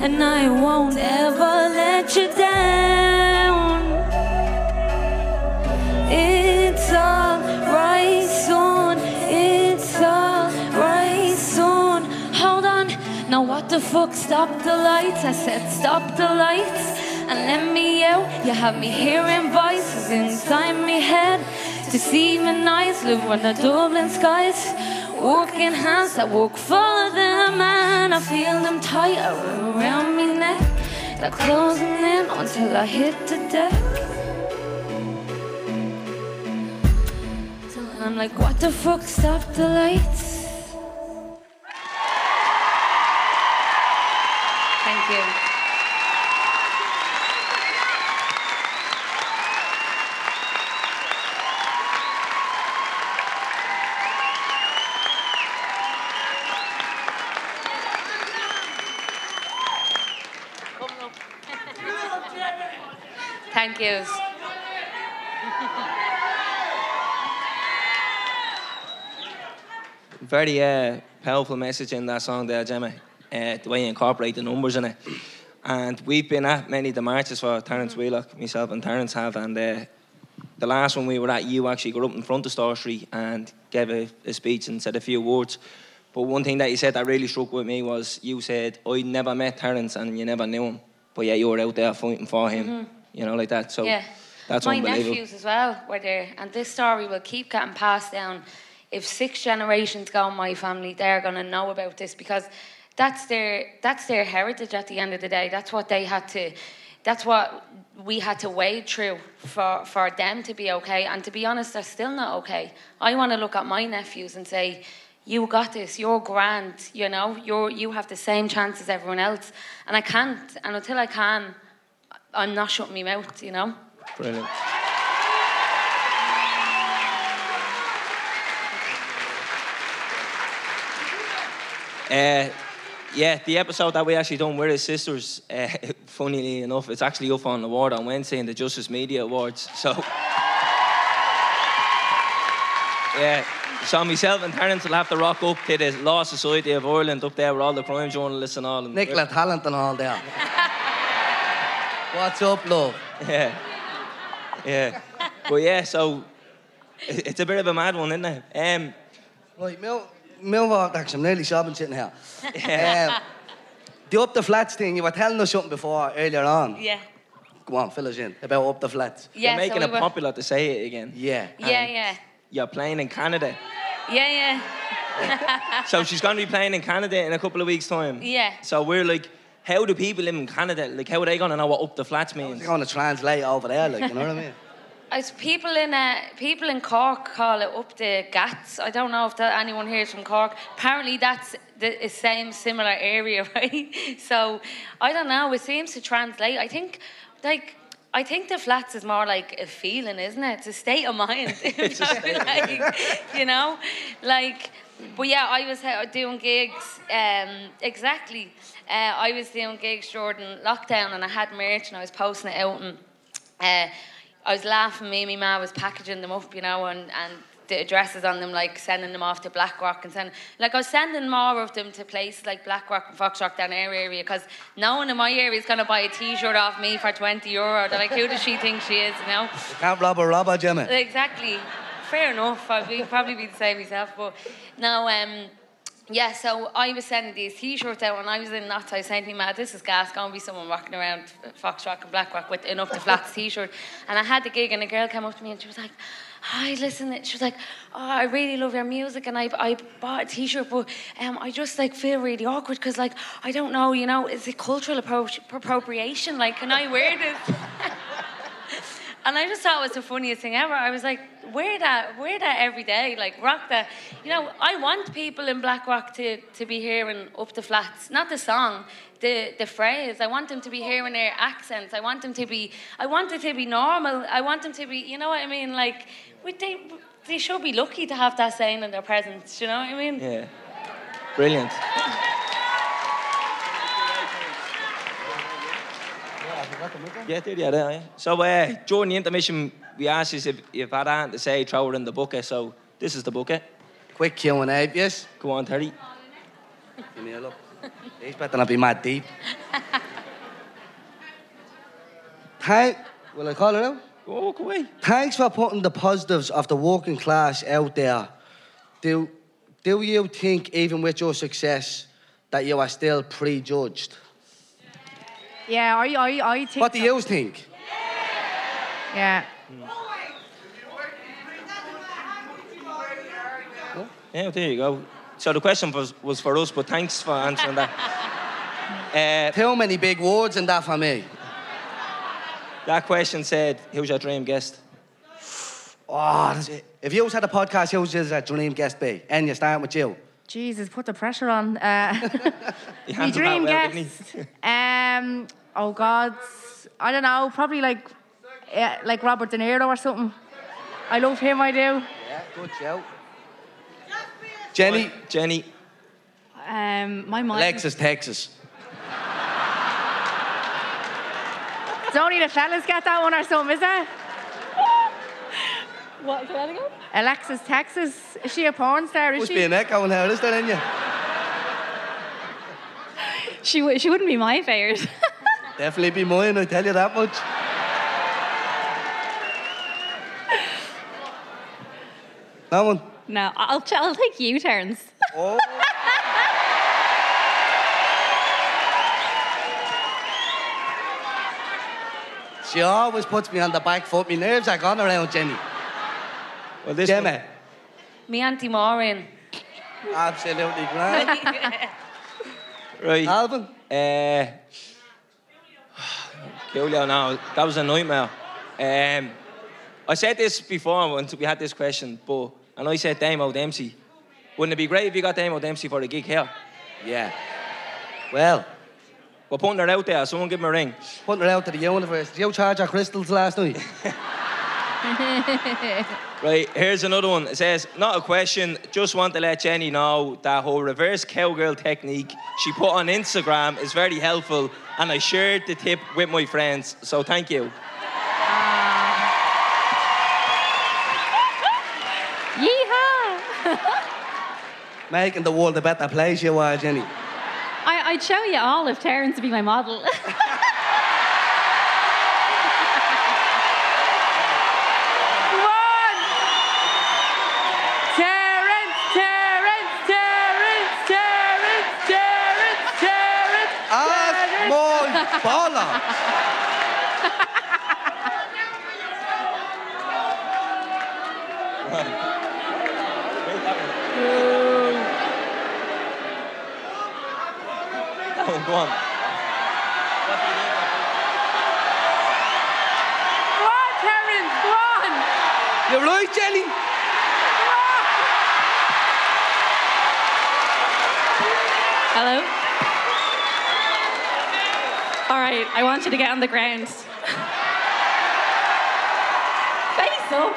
and I won't ever let you down. It's alright soon. It's alright soon. Hold on. Now what the fuck? Stop the lights. I said stop the lights and let me out. You have me hearing voices inside me head. Deceiving eyes live under Dublin skies. Walking hands that walk for man. I feel them tight around me neck. They're closing in until I hit the deck. And I'm like, what the fuck? Stop the lights. Thank you. Thank you. Very uh, powerful message in that song there, Gemma. Uh, the way you incorporate the numbers in it. And we've been at many of the marches for Terence Wheelock, myself and Terence have, and uh, the last one we were at, you actually got up in front of Store Street and gave a, a speech and said a few words. But one thing that you said that really struck with me was you said, I never met Terence and you never knew him, but yeah, you were out there fighting for him, you know, like that. So Yeah. that's My nephews as well were there, and this story will keep getting passed down. If six generations go in my family, they're gonna know about this because that's their that's their heritage. At the end of the day, that's what they had to. That's what we had to wade through for, for them to be okay. And to be honest, they're still not okay. I want to look at my nephews and say, "You got this. You're grand. You know, you're you have the same chance as everyone else." And I can't. And until I can, I'm not shutting my mouth. You know. Brilliant. Uh, yeah, the episode that we actually done with his sisters, uh, <laughs> funnily enough, it's actually up on the award on Wednesday in the Justice Media Awards. So, yeah, so myself and Terence will have to rock up to the Law Society of Ireland up there with all the crime journalists and all. And Nicola Tallant and all there. <laughs> What's up, love? Yeah. Yeah. But yeah, so it's a bit of a mad one, isn't it? Um, Right, Mil, Milwaukee, actually, I'm nearly sobbing sitting here. yeah. Um, the up the flats thing, you were telling us something before earlier on. Yeah. Go on, fill us in about up the flats. Yeah. You're making so it were, popular to say it again. Yeah. Yeah, yeah. You're playing in Canada. Yeah, yeah. <laughs> So she's going to be playing in Canada in a couple of weeks' time. Yeah. So we're like, how do people live in Canada? Like, how are they going to know what up the flats means? They're going to translate over there, like, you know what I mean? <laughs> As people in uh, people in Cork call it up the Gats. I don't know if that, anyone here is from Cork. Apparently, that's the the same similar area, <laughs> right? So I don't know. It seems to translate. I think, like. I think the flats is more like a feeling, isn't it? It's a state of mind. <laughs> It's a state of like, you know, like. But yeah, I was uh, doing gigs. Um, exactly. Uh, I was doing gigs during lockdown, and I had merch, and I was posting it out, and uh, I was laughing. Me and my ma was packaging them up, you know, and, and the addresses on them, like sending them off to Blackrock and sending, like I was sending more of them to places like Blackrock and Foxrock down our area because no one in my area is gonna buy a T-shirt off me for twenty euro. They're like, who does she think she is, you know? You can't rob a robber, Jimmy. Exactly. Fair enough. I'd be, probably be the same myself. But no, um, yeah, so I was sending these t-shirts out and I was in knots. I to me, Matt, this is gas. To be someone walking around Foxrock and Blackrock with an up to flats t-shirt. And I had the gig and a girl came up to me and she was like, Hi, listen. She was like, "Oh, I really love your music, and I, I bought a T-shirt, but um, I just like feel really awkward because like I don't know, you know, is it cultural appro- appropriation? Like, can I wear this?" <laughs> And I just thought it was the funniest thing ever. I was like, wear that, wear that every day, like rock that. You know, I want people in Blackrock to, to be hearing up the flats, not the song, the the phrase. I want them to be hearing their accents. I want them to be, I want it to be normal. I want them to be, you know what I mean? Like, we, they they should be lucky to have that saying in their presence. You know what I mean? Yeah. Brilliant. Yeah, there, yeah, yeah. So, uh, during the intermission, we asked you if you've had anything to say, throw it in the bucket. So, this is the bucket. Quick Q&A, yes? Go on, Terry. Give me a look. These better not be mad deep. Thank, will I call it out? Go, walk away. Thanks for putting the positives of the working class out there. Do, do you think, even with your success, that you are still prejudged? Yeah, I, I, I think. What do so. you think? Yeah. Yeah, there you go. So, the question was, was for us, but thanks for answering that. <laughs> Uh, Too many big words in that for me. that question said, "Who's your dream guest?" Oh, that's it. if you had a podcast, who's your dream guest be? And you're starting with you. Jesus, put the pressure on. Uh, <laughs> my <laughs> dream well, guest. <laughs> Um, oh God, I don't know. Probably like, uh, like Robert De Niro or something. I love him. I do. Yeah, good shout. Jenny, Jenny. Um, my mind. Alexis, Texas. It's only the fellas get that one or something, is it? What? Say that again? Alexis Texas. Is she a porn star? Is Must she? be an echo in here, is there, in you? She, w- she wouldn't be my favourite. <laughs> Definitely be mine, I tell you that much. that one. no, I'll, ch- I'll take you turns. Oh. <laughs> she always puts me on the back foot. My nerves are gone around Jenny. Well, this Gemma, one- Me Auntie Maureen. absolutely <laughs> grand. right. Alvin, <sighs> Uh, Julia, no, that was a nightmare. Um, I said this before when we had this question, but and I said Damo Dempsey. Wouldn't it be great if you got Damo Dempsey for a gig here? yeah. Well, We're putting her out there. Someone give him a ring. putting her out to the universe. Did you charge our crystals last night? <laughs> <laughs> Right, here's another one. It says, not a question, just want to let Jenny know that her reverse cowgirl technique she put on Instagram is very helpful and I shared the tip with my friends, so thank you. Um, yeehaw! <laughs> Making the world a better place, you are, Jenny. I, I'd show you all if Terence would be my model. <laughs> bollocks. That one, go on. Go on, Terence, go on! You're right, Jenny. Hello? All right, I want you to get on the ground. Face up. <laughs>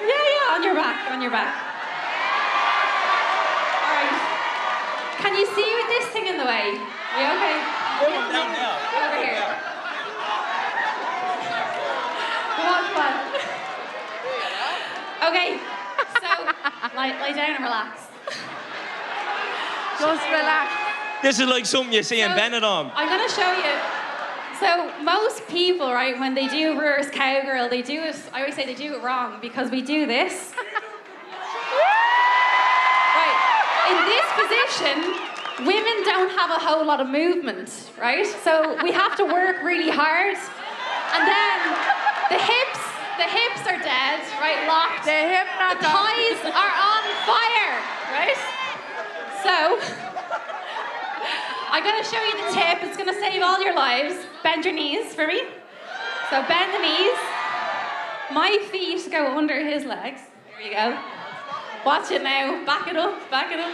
yeah, yeah, on your back, on your back. All right. Can you see with this thing in the way? Are you okay? Over here. Come on, come on. Okay, so lie, lie down and relax. Just relax. This is like something you see in So, Benidorm. I'm gonna show you. So most people, right, when they do reverse cowgirl, they do it. I always say they do it wrong because we do this. <laughs> right. In this position, women don't have a whole lot of movement, right? So we have to work really hard, and then the hips, the hips are dead, right, locked. The hip not The thighs are on fire, right? So, I'm gonna show you the tip. It's gonna save all your lives. Bend your knees for me. So bend the knees. My feet go under his legs. There you go. Watch it now. Back it up. Back it up.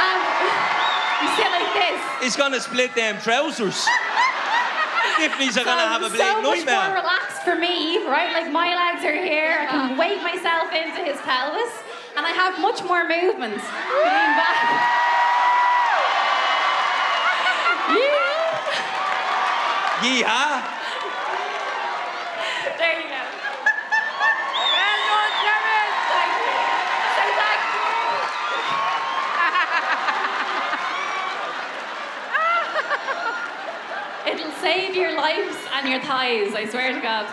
Um, and <laughs> you sit like this. He's gonna split them trousers. <laughs> Tiffany's are gonna so, have a so bleeding much more relaxed for me, right? Like my legs are here. I can weight myself into his pelvis, and I have much more movement. Lean back. Yeehaw. There you go. Well done, Terence. Thank you. Say thank you. <laughs> It'll save your lives and your thighs, I swear to God.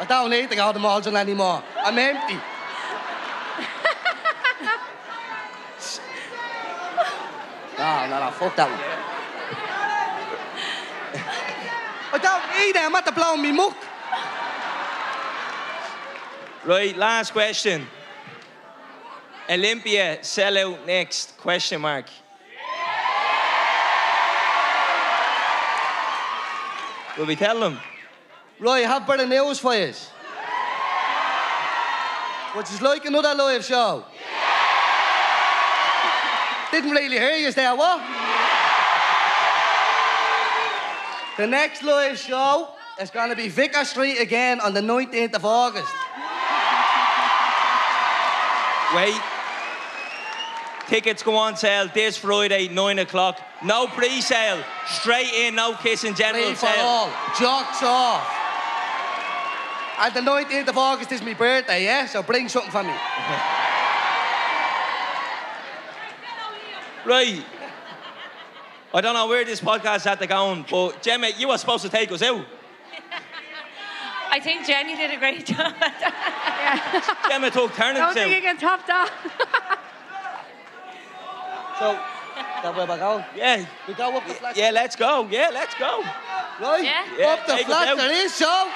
I don't need to go to Maldron anymore. I'm empty. no, <laughs> ah, no, no, fuck that one. I don't need it. I'm at the blowing me muck. Right, last question. Olympia sell out next? Question mark. Will we tell them? Roy, I have better news for you. Would you like another live show? Didn't really hear you there, what? The next live show is going to be Vicar Street again on the 19th of August. Wait. Tickets go on sale this Friday, 9 o'clock. No pre sale. Straight in, no kissing general Free for sale. all. Jocks off. And the 19th of August is my birthday, yeah? So bring something for me. <laughs> Right. I don't know where this podcast had to go, on, but Gemma, you were supposed to take us out. <laughs> I think Jenny did a great job. <laughs> Gemma took turns Don't think you can top that. <laughs> So, that where we go? Yeah. We go up the flat. Yeah, let's go. Yeah, let's go. Right? Yeah. Yeah, up the take us flat there is, so.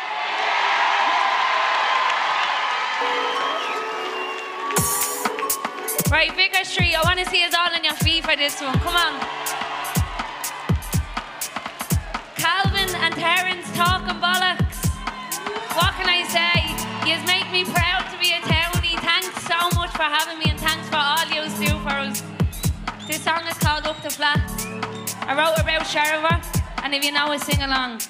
right, Vicar Street, I want to see us all on your feet for this one. Come on. And talking bollocks. What can I say? You make me proud to be a townie. Thanks so much for having me and thanks for all you do for us. This song is called Up the Flat. I wrote about Sherva, and if you know it, sing along.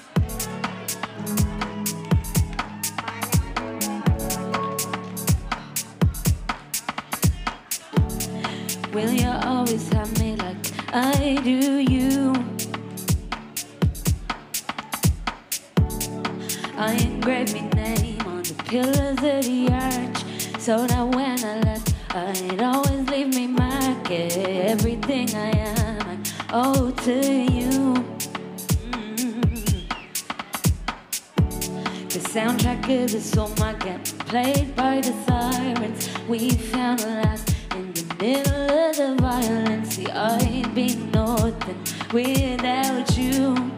Will you always have me like I do you? I engraved my name on the pillars of the arch so that when I left, I'd always leave me mark. Everything I am, I owe to you. Mm. The soundtrack of the song I get played by the sirens. We found a last in the middle of the violence. See, I'd be nothing without you.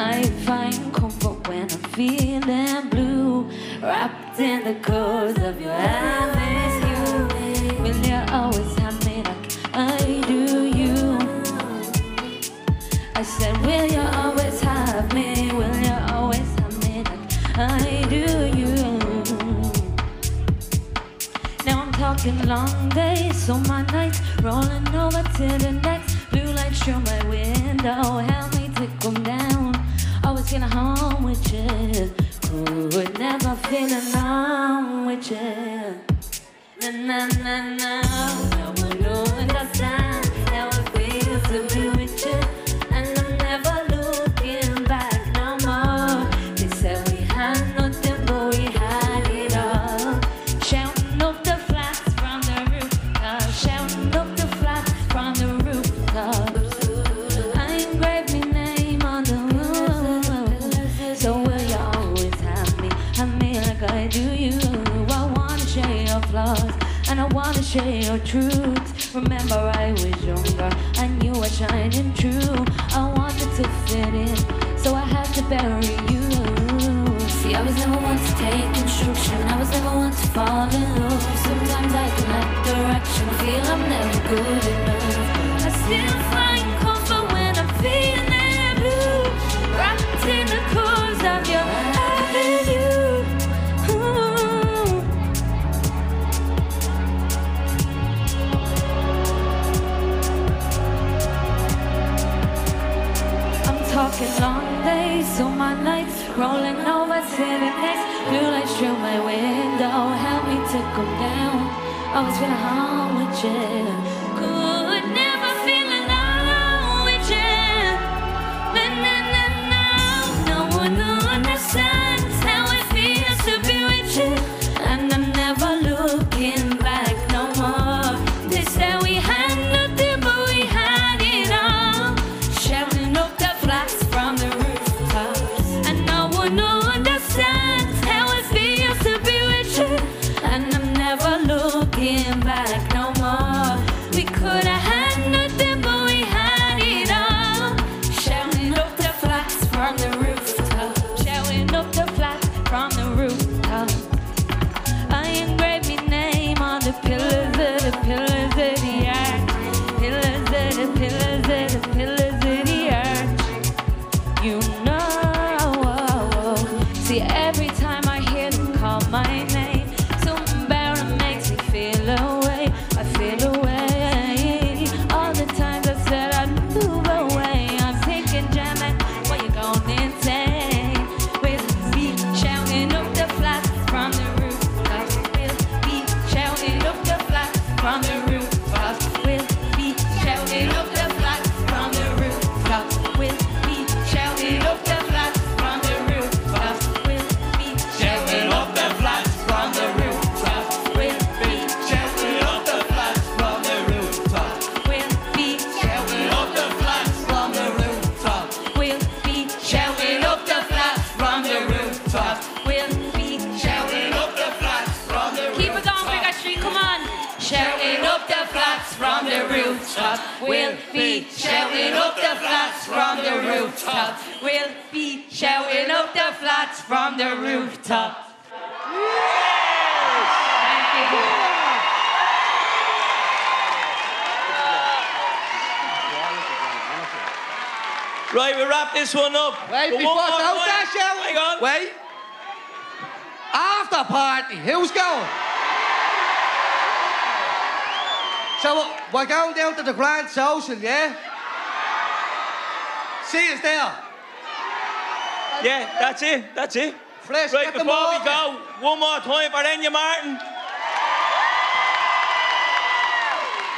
I find comfort when I'm feeling blue, wrapped in the clothes of your eyes. You will you always have me like I do you? I said, Will you always have me? Will you always have me like I do you? Now I'm talking long days, so my nights rolling over to the next. Blue lights through my window, help me to come down. Feeling home with you, could never feel alone with you. Na na na na, now I know understand how share your truth. Remember, I was younger and you were shining. Come down. Always feeling home with you. This one up. Wait, But before don't dash. Hang on. Wait. After party, who's going? So we're going down to the Grand Social, yeah? See us there. Yeah, that's it. That's it. Fresh, Right, before we go, one more time for Enya Martin.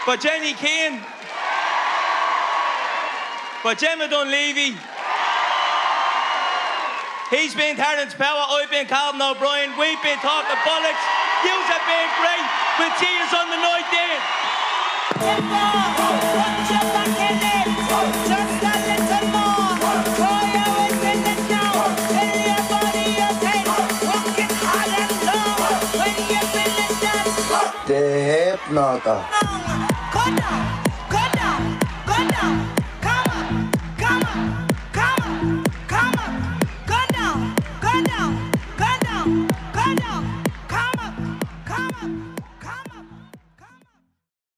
For Jenny Keane. For Gemma Dunleavy. He's been Terence Power, I've been Calvin O'Brien, we've been talking bollocks. Yous have been great. We'll see you on the night then. The Hypnota.